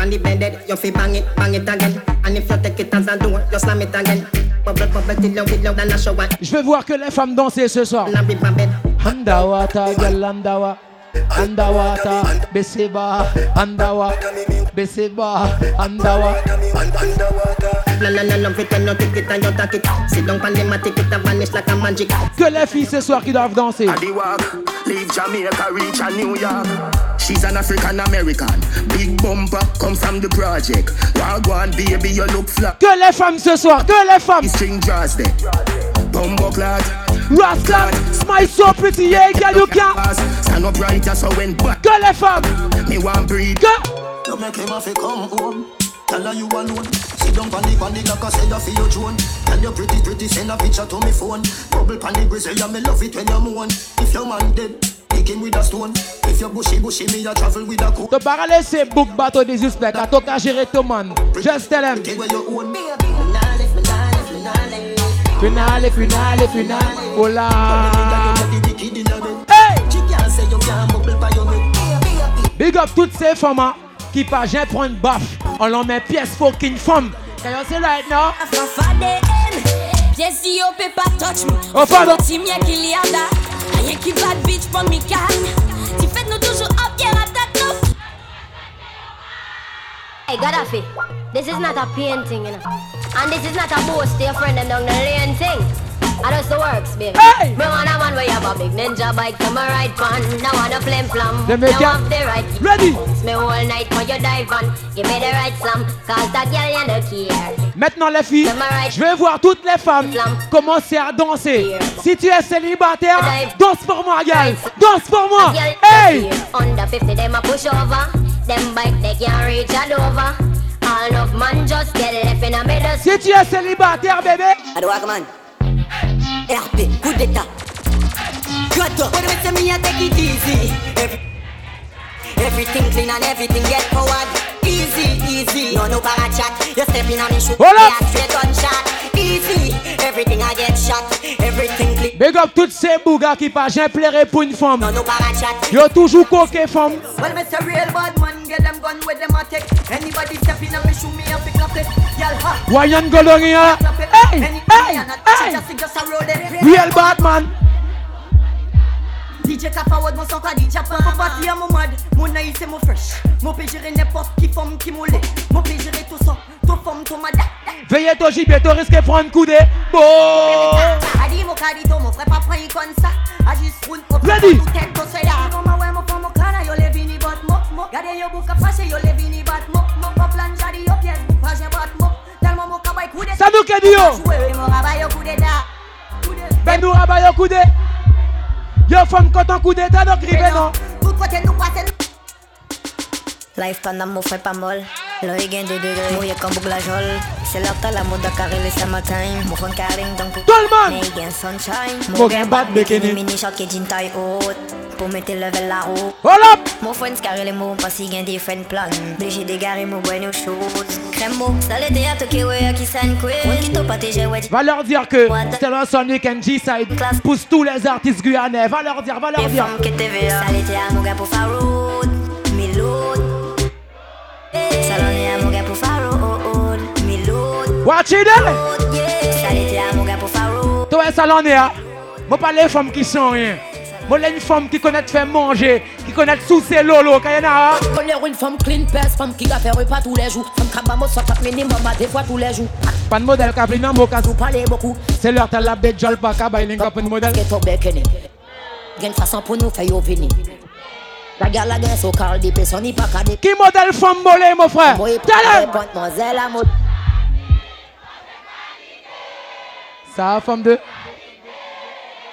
On the bed, you fi bang it, bang it again. And if you take it as a door, you slam it again. Bubble, bubble, you get loud and I show what. Je veux voir que les femmes danser ce soir. Underwater, girl, underwater. Underwater, Besiba, underwater, Besiba, underwater. No, no, no, no, pretend no take it and you take it. Sit down on the mat, take it and vanish like a magic. Que les filles ce soir qui doivent danser. Leave Jamaica, reach a New York. She's an African American. Big bumper, come from the project. Wagwan, baby, you look flat. Que les femmes ce soir, que les femmes. String jazz there. Bumbo clad. Rascal, smile so pretty, yeah, girl, you can. Stand up right, just so when back. Girl, les femmes. Me want breathe. Girl. You make him have to come home. Tell her you alone. Sit down on the on the like I said I feel your drone. Tell you pretty pretty send a picture to me phone. Bubble pan the grizzly, yeah me love it when you moan. If your man dead, kick him with a stone. If you bushy bushy, me a travel with a coat. Te para laisser book bateau des suspects, à toi qu'à gérer ton man. Just tell him. Finale, finale, finale. Oh là. Hey! Big up toutes ces femmes hein, qui pas jamais prendre baffe. On leur met pièce fucking femme. Can you see right now? Pièce yo peut pas touch me. Oh, pardon. Qui bad bitch pour me calme. Tu fais nous toujours up, yeah, Hey, Gaddafi, this is not a painting, you know. And this is not a boast to your friend them down the lane thing. I just the works, baby. Hey! Me want a man where you have a big ninja bike to my right pan. Now want a flame flam. Them Now have the right. Ready? Me whole night when you dive on. Give me the right slam. Cause that girl you no care. Maintenant les filles, je vais voir toutes les femmes commencer à danser. Si tu es célibataire, danse pour moi, gars. Danse pour moi. Hey! Under 50 them a push over. Them bike they can't reach a Dover. All enough man just get left in a middle. Si tu es célibataire, bébé. Adwagman. RP, coup d'état. Cut up. When we say me, I take it easy. Every, everything clean and everything get forward. Easy, easy. No, no para chat. You step in on the shoot. Hold up. Straight. Easy. Everything I get shot. Everything clean. Big up toutes ces bougas qui pas jamais plairait pour une femme. No, no para chat. Yo toujours coquet femme. Well, me say real bad man, get them gun with them a take. Anybody step in and me shoot me up, pick up it. Y'all ha. Wayan Goloria. Hey, hey, hey. Just, just a DJ ka forward, mon son ka DJ pan Faut pas dire mon mad, mon naïf c'est mon fresh. Mon peut gérer n'importe qui forme qui moule Mon peut gérer tout ça, tout forme tout mad Veillez ton gibier, tu risques de prendre coup de. Bon. Adi mo ka di to, Ready. tout to kana yo le vini Gade yo bouka yo le vini bat plan jadi yo bat kabay yo. Ben yo. Yo femme quand on coup d'état donc rive non. Côté nous Life pendant mon frère pas molle. L'œil gain de degrés, mouillé comme boucle la jolle. C'est l'heure t'as la mode à carré le summertime. Mon phone carring donc Tout le monde. Mais gain sunshine. Mon gain bat bikini. Mini qui jean taille haute. Pour mettre level là haut. Hold up. Mon friend carré les mots parce qu'il gain different plan. Obligé d'égarer mon bonne chose. Crème mot, ça l'était à toquer ouais qui s'en quoi. On qui t'a partagé ouais. Va leur dire que Stellar Sonic and G-Side pousse tous les artistes guyanais. Va leur dire, va leur dire. Ça l'était à mon gars pour. Miloud. Ça l'en est à mon gars pour faire road. Miloud. Watch it there. Ça l'était à mon gars pour faire road. Toi, ça l'en est. hein. Moi, pas les femmes qui sont rien. Moi, les femmes qui connaissent faire manger, qui connaissent sous ses lolo, a. une femme clean peste, femme qui a fait repas tous les jours. A minimum à des fois tous les jours. Pas de modèle qui a pris dans mon cas. Vous parlez beaucoup. C'est l'heure t'as la jol. Gen façon pour nous faire vini. La gare la gain so Carl des personnes ni pas cadé. Qui modèle femme mollet, mon frère? Him. Mademoiselle à. Ça femme de.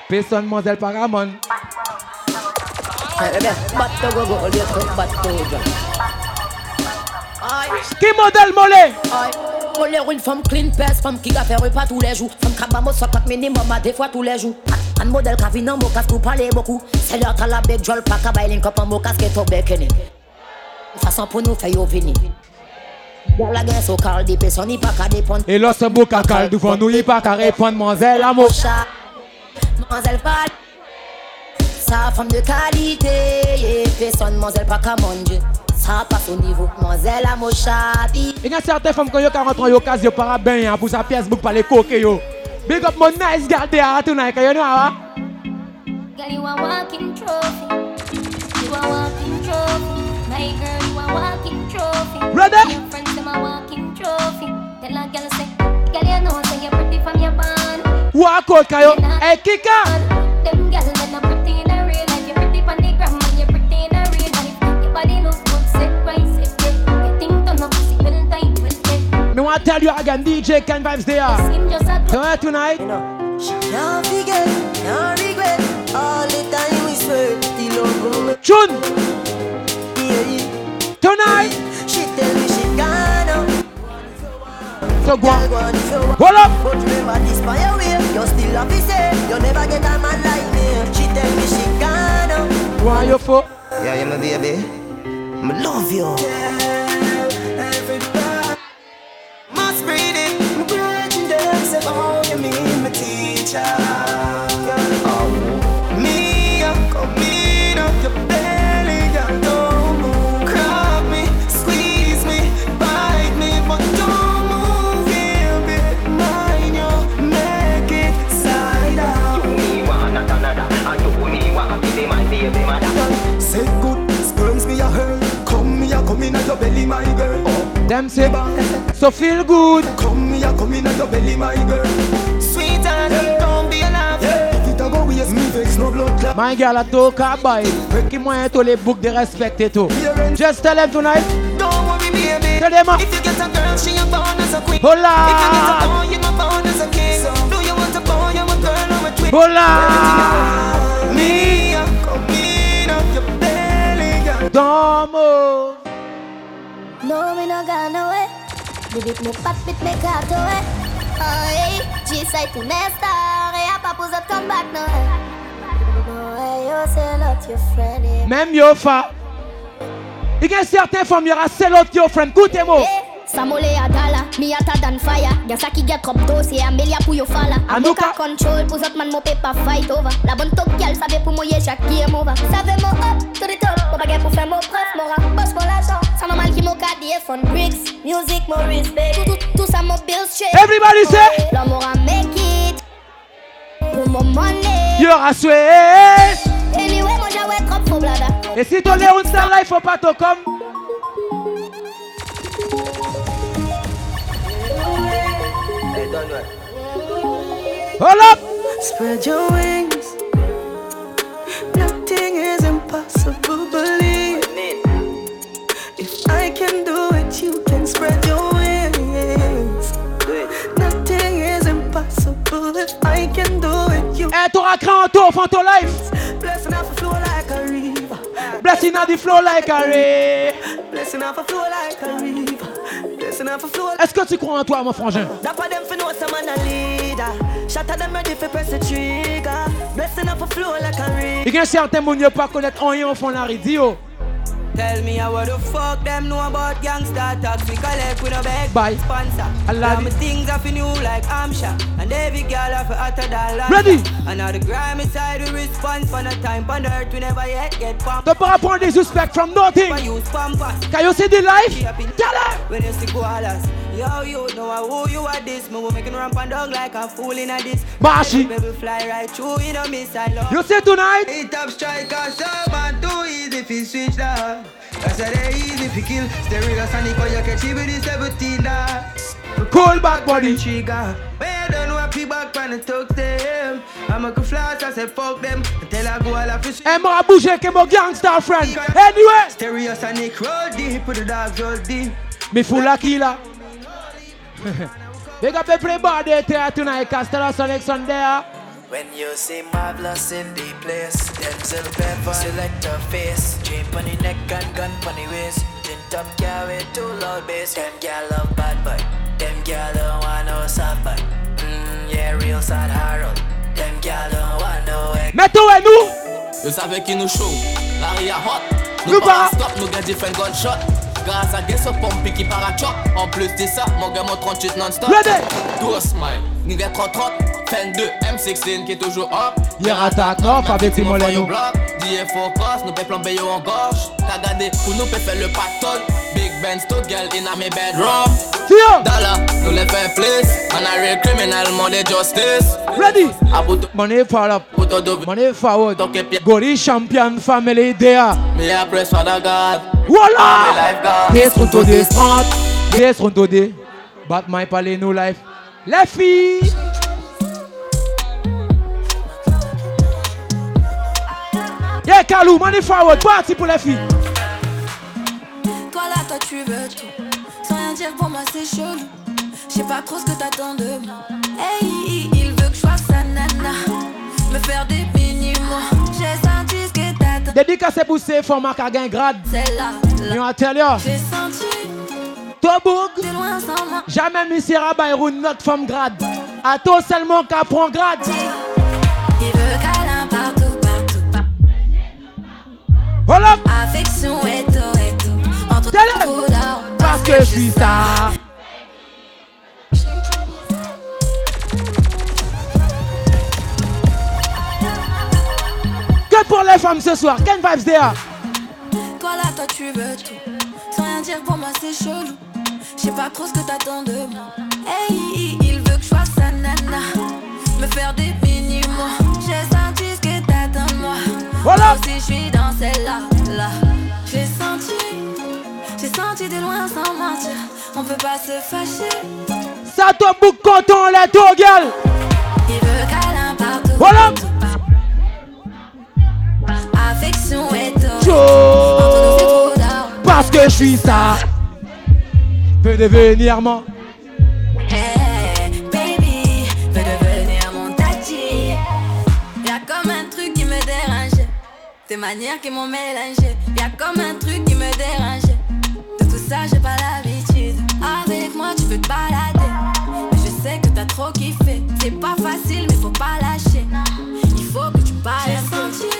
Personne, modèle Paramon. Eh. Qui modèle mollet? Est une femme clean peste, femme qui a fait repas tous les jours. Femme qui a mamo soit minimum à des fois tous les jours. Un modèle qui vu dans mon casque parler beaucoup. C'est l'heure t'as la big jol pas qu'à bailler un en mon casque et au bekeni. Façon pour nous faire pas qu'à dépendre. Et ce beau cacal devant nous, il pas qu'à répondre, mademoiselle amour. Mademoiselle parle. Sa femme de qualité, personne, mademoiselle pas qu'à manger. Ça passe au niveau, mademoiselle chapi. Il y a certaines femmes qui ont 40 ans, ils ont quasi pas bien pour sa pièce, pour pas les coquer. yo. Big up mon nice garde à tonight, you know, hein? Girl, you a walking trophy. You a walking trophy. My girl, you a walking trophy. Ready? Your friends, them a walking trophy. Tell a girl, say, girl, you know, say you're pretty from your band. Walk out, Kayo. Hey, Kika. Them girls, set. Me tell you again, DJ Ken Vibes there. Seem just a Tonight, tonight. Can't forget Can't regret all the time we spent. Still over. June. Yeah, yeah. Tonight. She tell me she gone. So go on. Go on if you want. Hold up. But remember this by your way. You still have to say. You never get a man like me. She tell me she gone. Why you for? Yeah, you my baby. I love you. Must them say, oh, you mean my teacher. Me, I come in up your belly, girl, don't move. Grab me, squeeze me, bite me, but don't move here, babe. Mind you, make it side out. Me want not another, and you me be my baby mother. Say good, sperms me a hurl. Come me a come in at your belly, my girl. Them say, so feel good. Come me a come in at your belly, my girl. Sweet and don't be alarmed. If it a go waste me vex no blood clot. My girl a talk about it. Qui moyen tous les boucs de respecter tout. Just tell them tonight. Don't worry, baby. Tell them. uh, If you get a girl, she a born as a queen. Hola. If you get a boy, you a born as a king. Do you want a boy, you a girl, or a twin? Hola. Me, a come in up your belly, girl. Don't move. No, me no gone away. Did it me pat bit me. Hey, star. Et y'a pas no way. No your friend. yeah. Même yo fa. Il y a certaines femmes, il y aura your friend. Écoutez-moi. Samole a dollar, me hotter than fire. Gasa ki get up dose, a melia pou yo fala. Anuka? control, pou zot man mo pe pa fight over. La bonne top gal save pou mo ye chaque game over. Save mo up to the top, mo bagay pou fè mo preuve, mo rap boss pour l'argent. Sa normal ki mo ka diye fun bricks, music mo respect. Tout, tout, tout ça mo bill straight. Everybody say. L'homme aura make it. Pour mo money. You are sweet. Anyway, mo ja wake up for blada. Et si l'es un star life, faut pas te comme. Hold up. Spread your wings. Nothing is impossible, believe. If I can do it, you can spread your wings. Nothing is impossible. If I can do it, you Eh, t'auras craint en life. Blessing off flow like a river. Blessing the flow like a ray. Blessing off flow like a river. Blessing off a flow like Est-ce que tu crois en toi, mon frangin? Il y a certains moun yo pas connaître rien au fond de la radio. Tell me how the fuck them know about gangster talks We collect with a bag Bye. sponsor I love it. things like Amsha And every girl have a hotter than. Ready? And now the grimy side we respond For no time on earth we never yet get pumped De pas apprendre des suspects from nothing. Can you see the life? Tell her. When you see koalas Yo, you know I who you are this Me making ramp and dog like a fool in a this Bashi. Baby fly right through in a miss I love You see tonight? It top striker, so man too easy fi switch that. That's why they easy fi kill. Stereo Sonic, or you catch it with the 17 da. Cool back body. Trigger. You don't know what back when I talk to them. I'm a good flash, I say fuck them. Until I go all of fish. Eh, moi, bouger que mon gangster friend. Anyway. Stereo Sonic, roll deep, put the dogs roll deep. Me full of killer. Big up the play body there tonight, Castello Sonic Sunday. When you see marvelous in the place, Denzel Pepper select a face, chain on the neck and gun on the waist. Tint up car with two loud bass. Them gal love bad boy, them gal don't want no soft boy. Mm, yeah, real sad Harold. Them gal don't want no egg. Mettons à nous. Yo savez qui nous show, l'arrière hot Nous Nous pas. pas stop, nous gagne different gunshot Grâce à Up, pompe qui parachop En plus de ça, mon gars mon 38 non-stop. Ready. Nous gagne 30 Fan 2, M16 qui est toujours up Hier attaque North avec Timo Leno. DFO cross, nous peut plomber yo en gorge T'as gardé, pour nous faire le pactole Big Ben, stock girl in a me bedroom Dollar, nous les fait place On a real criminal, money justice Ready? Money fall up. Money forward. Gori champion family there. Me de God Voilà! Me life God au des smart. Des sont au des. Bat my palais no life. Les filles! Yeah, Kalou, money forward. Parti pour les filles. Toi là, toi tu veux tout. Sans rien dire pour moi, c'est chelou. Je sais pas trop ce que t'attends de moi. Hey, il veut que je fasse sa nana. Me faire des mini-mois. J'ai senti ce que t'attends. Dédicacé pour ces femmes qui gagnent grade. Celle-là. Yo, tell you. J'ai senti. Moi. Jamais Monsieur Rabayrou notre femme grade. À toi seulement qu'à prend grade. Il veut câlin partout, partout. Voilà. Affection et tout, et tout. Entre là, Parce que je suis ça. Que pour les femmes ce soir, Ken Vibes there. Toi là, toi tu veux tout. Sans rien dire pour moi, c'est chelou. Je sais pas trop ce que t'attends de moi. Hey, il veut que je fasse sa nana. Me faire des mini-mois. J'ai senti ce que t'attends de moi. Voilà. Aussi, je suis dans celle-là. Là. J'ai senti. J'ai senti de loin sans mentir. On peut pas se fâcher. Ça te boucle content les deux gueules. Il veut câlin partout. Voilà. Affection et tard. Parce que je suis ça. Peut devenir mon. Hey, baby, veux devenir mon tati. Y'a comme un truc qui me dérange. Tes manières qui m'ont mélangé. Y'a comme un truc qui me dérange. De tout ça, j'ai pas l'habitude. Avec moi, tu veux te balader. Mais je sais que t'as trop kiffé. C'est pas facile, mais faut pas lâcher. Il faut que tu parles. J'ai senti,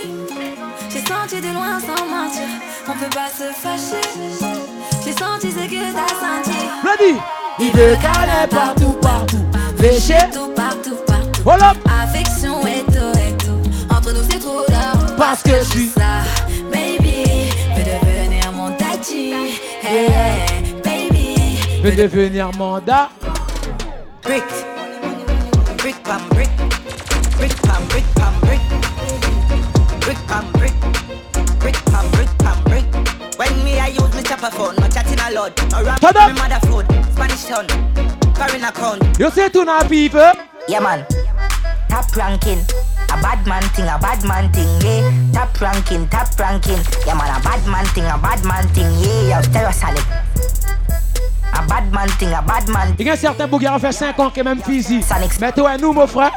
j'ai senti de loin sans mentir. On peut pas se fâcher. J'ai senti ce que t'as senti. Ready. Il veut câlin partout, partout. Léché. Tout partout, partout. Voilà. Affection et tout, et tout. Entre nous, c'est trop tard. Parce que je suis ça. Baby, veux devenir mon tati. Hey, hey, baby. Peut devenir mandat. Brick, brick pam brick, brick pam brick pam brick, brick pam brick, brick chopper phone, no chatting a lot, no rap Shut up. me mother food, Spanish town, foreign account. You say to now people. Yeah man, top ranking. A bad man thing, a bad man thing, yeah. Top ranking, top ranking. Yeah man, a bad man thing, a bad man thing, yeah. Yo, stereosonic. A bad man thing, a bad man Il y a certains bougards fait 5 ans qui est même physique. Mais toi nous, mon frère.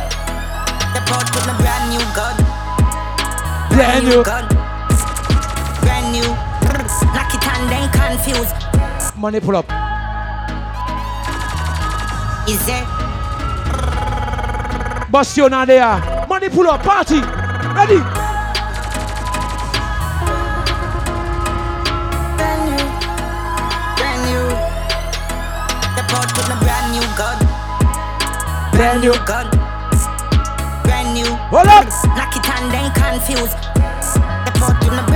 With my brand new gun. Brand new. gun. And then confused. Money pull up. Is there? Bust you now there. Money pull up. Party. Ready. Brand new. Brand new. Out with my brand new gun. Brand new. gun. Brand new. Hold up. Knock it and then confused. Step out with my brand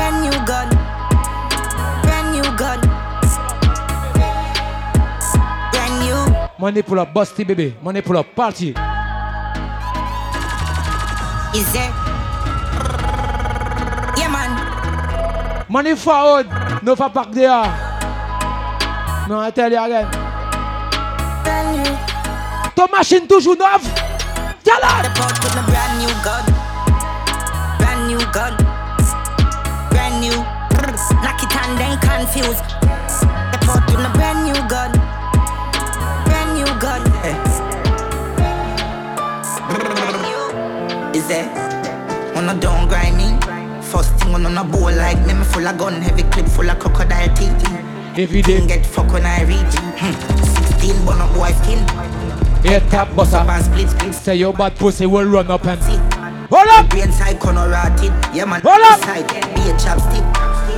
Money pull up. Busty baby. Money pull up. Party. Is there? Yeah man. Money forward. No for back there. No, I tell you again. Ton machine toujours neuve. Her. Step out with my brand new gun. Brand new gun. Brand new. Knock it and then confused. Step out with my brand Is there? Wanna don't grind me? First thing on a bowl like me, me full of gun, heavy clip full of crocodile teeth. Every day. Get fuck when I reach. Hmm. 16 bun up wife kin. Head tap buster. Man split split. Say your bad pussy will run up and see. Hold up. Brain side corner rotted. Yeah man. Hold up. Side be a chapstick.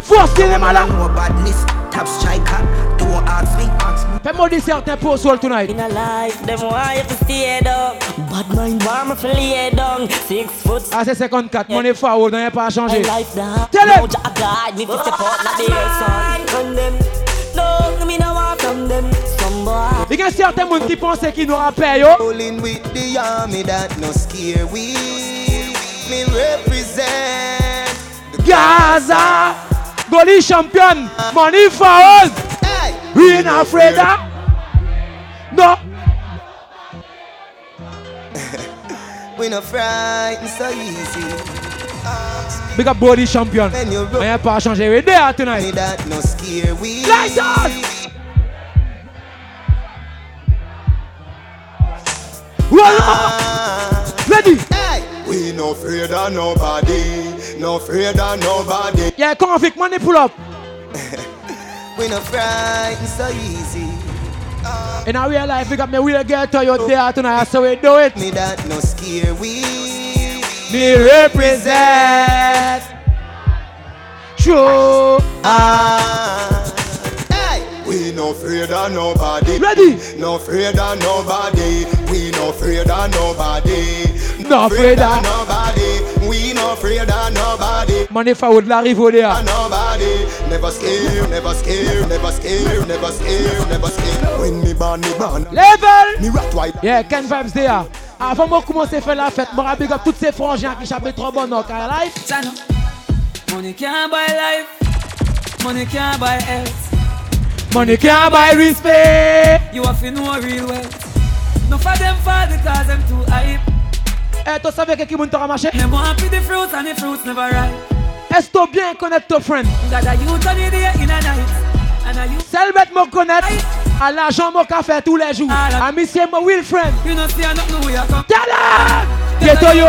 First thing along. No badness. Top striker. Don't ask me. Fais-moi des certains pour soul tonight. In a life, them want you to stay down. Bad mind want me to lay down? Six foot. Ah, c'est 54. Money forward. On n'a pas changé. Life that. Tell him. Now Jah guide me to step out na the air, son. From them. No, me no want from them. Some boy. Il y a certains monde qui pensent qu'ils nous rappellent. yo. Rolling with the army that no scare we. Me represent Gaza. Goli champion. Money forward. We ain't afraid of. No. We no frightened so easy. Big up body champion. On n'a pas changé. We there tonight? That no scare we. On. Roll on. Ready? We no afraid of nobody, no afraid of nobody. Yeah, convict money pull up. we no frightened so easy. In our real life, we got me real girl to you there tonight, so we do it. Me that no scare we. Me represent. True. Ah. We no afraid of nobody. Ready? No afraid of nobody. We no afraid of nobody. No afraid of nobody. We no afraid of nobody. Money forward, Larry for there. Nobody. Never scare, never scare, never scare, never scare, never scare. When me born, me born. Level. Me rat white. Yeah, Ken Vibes there. Avant de commencer à faire la fête, je big up tous ces frangins qui chantent trop bon dans la life? Money can't buy life. Money can't buy health. Money can't buy respect. You have to know real wealth. No for them fall because them too hype. Eh, tu savais que qui t'aura marché? Them want the fruits and the fruits never ripe. Tu bien connaître ton friend? Youth. Selbet me connaître. À l'argent mon café tous les jours. À monsieur mon come. Tell her. Ghetto yo.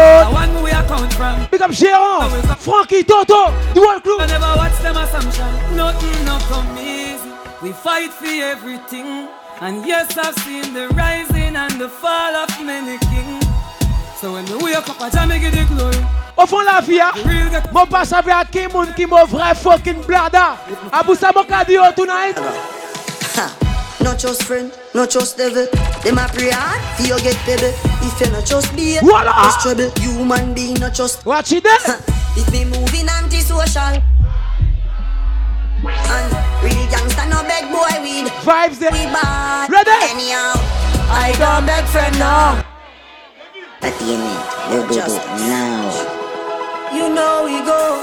Big up Jérôme. Frankie Toto. Whole crew. I never watch them assumption. Nothing no come easy. We fight for everything. And yes, I've seen the rising and the fall of many kings. So when we wake up, I jam me give the glory. Au fond la vie, mon pas savoir à qui moun qui mon vrai fucking blada. Abou sa mon cadio tonight. Not just friend, not just devil. Them a pray hard, for you get baby. If you not just be, Voila. just trouble. Human being, not just. Watch it then. If me moving anti-social. And real gangsta no beg boy weed. Vibes there. We bad. Ready? Anyhow, I don't beg friend now. Atiene, just now. You know we go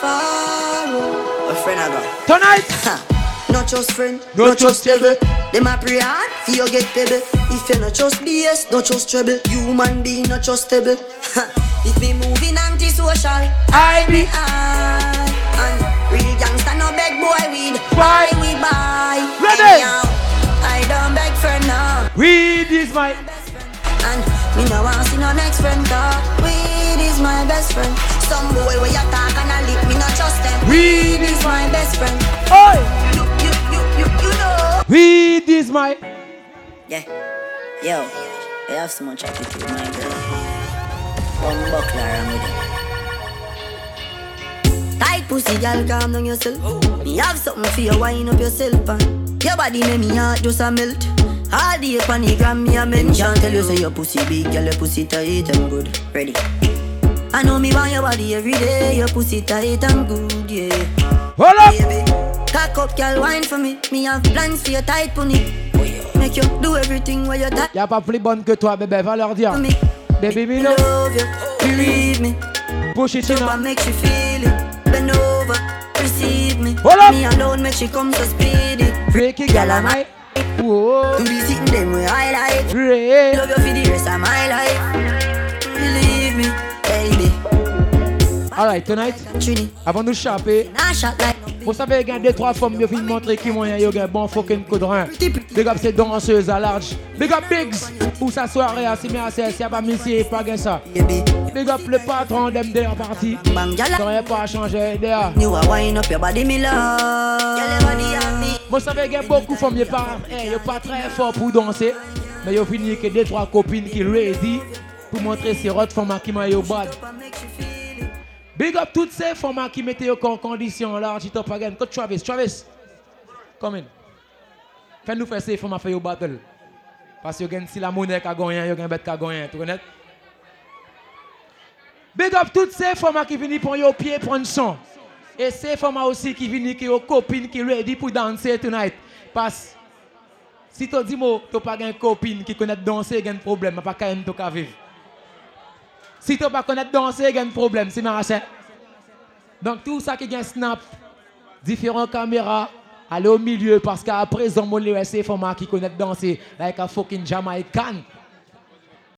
far. A friend I got. Tonight. Not just friend, Not not just just devil. Them a pray hard, for you get baby. If you not just BS, not just trouble. Human being, not just stable. if me moving anti-social, I be high. And real gangsta no beg boy weed. Why we buy? Ready? Anyhow, I don't beg friend now. Weed is my. Me no want see no next friend talk. Weed is my best friend. Some boy where you talk and I lip, me not trust them. Weed is my best friend. Oi. You, you, you, you, you know. Weed is my. Yeah. Yo, I have so much attitude, my girl. One buckler, I'm with it. Tight pussy, girl, calm down yourself. Oh. Me have something for you, wind up yourself. And your body make me heart just a melt. All the gram, me a mention. Tell you say your pussy big, girl, your pussy tight and good. Ready? I know me want your body every day. Your pussy tight and good, yeah. Hold up. Baby, cock up, girl, wine for me. Me have plans for your tight pony. Make you do everything where you tight. Y'a pas plus bonne que toi, bébé, va leur dire. Me. Baby, me love you, believe me. Push it, what makes you feel it? Bend over, receive me. Hold up. Me alone make she come so speedy. Freaky girl, I? Whoa. To be sitting them where I like. Ray. Love you for the rest of my life. Alright, tonight, avant de nous like vous savez, il y a deux, trois femmes qui viennent montrer qui y a un bon fucking rein. Big up ces danseuses à large. Big up Biggs pour sa soirée à Simé s'il n'y a pas mis si pas gain ça. Big up le patron d'MD en partie. Ça n'aurait pas changé d'ailleurs. You a wind up your body, me love. Gyal, your body on me. Vous savez, il y a beaucoup de femmes qui pas, eh, pas très fort pour danser. Mais il y a fini que deux, trois copines qui ready pour montrer ces autres femmes qui m'ont eu bad. Big up toutes ces femmes qui mettaient en condition là, tu pas gagné. Toi, Travis, Travis, come in. Fais-nous faire ces femmes faire battle. Parce que si la monnaie qui a gagné, il y a bête qui a gagné, tu connais? Big up toutes ces femmes qui viennent pour au pied prendre son. Et ces femmes aussi qui viennent qui ont copines qui ready pour danser tonight. Parce que si tu dis tu pas une copine qui connaît danser, il y a un problème, pas tu vivre. Si tu pas connaître danser, il y a un problème, c'est marrant. Donc tout ça qui gagne snap, différentes caméras, aller au milieu parce qu'à présent, mon les ces femmes qui connaissent danser, like a fucking Jamaican.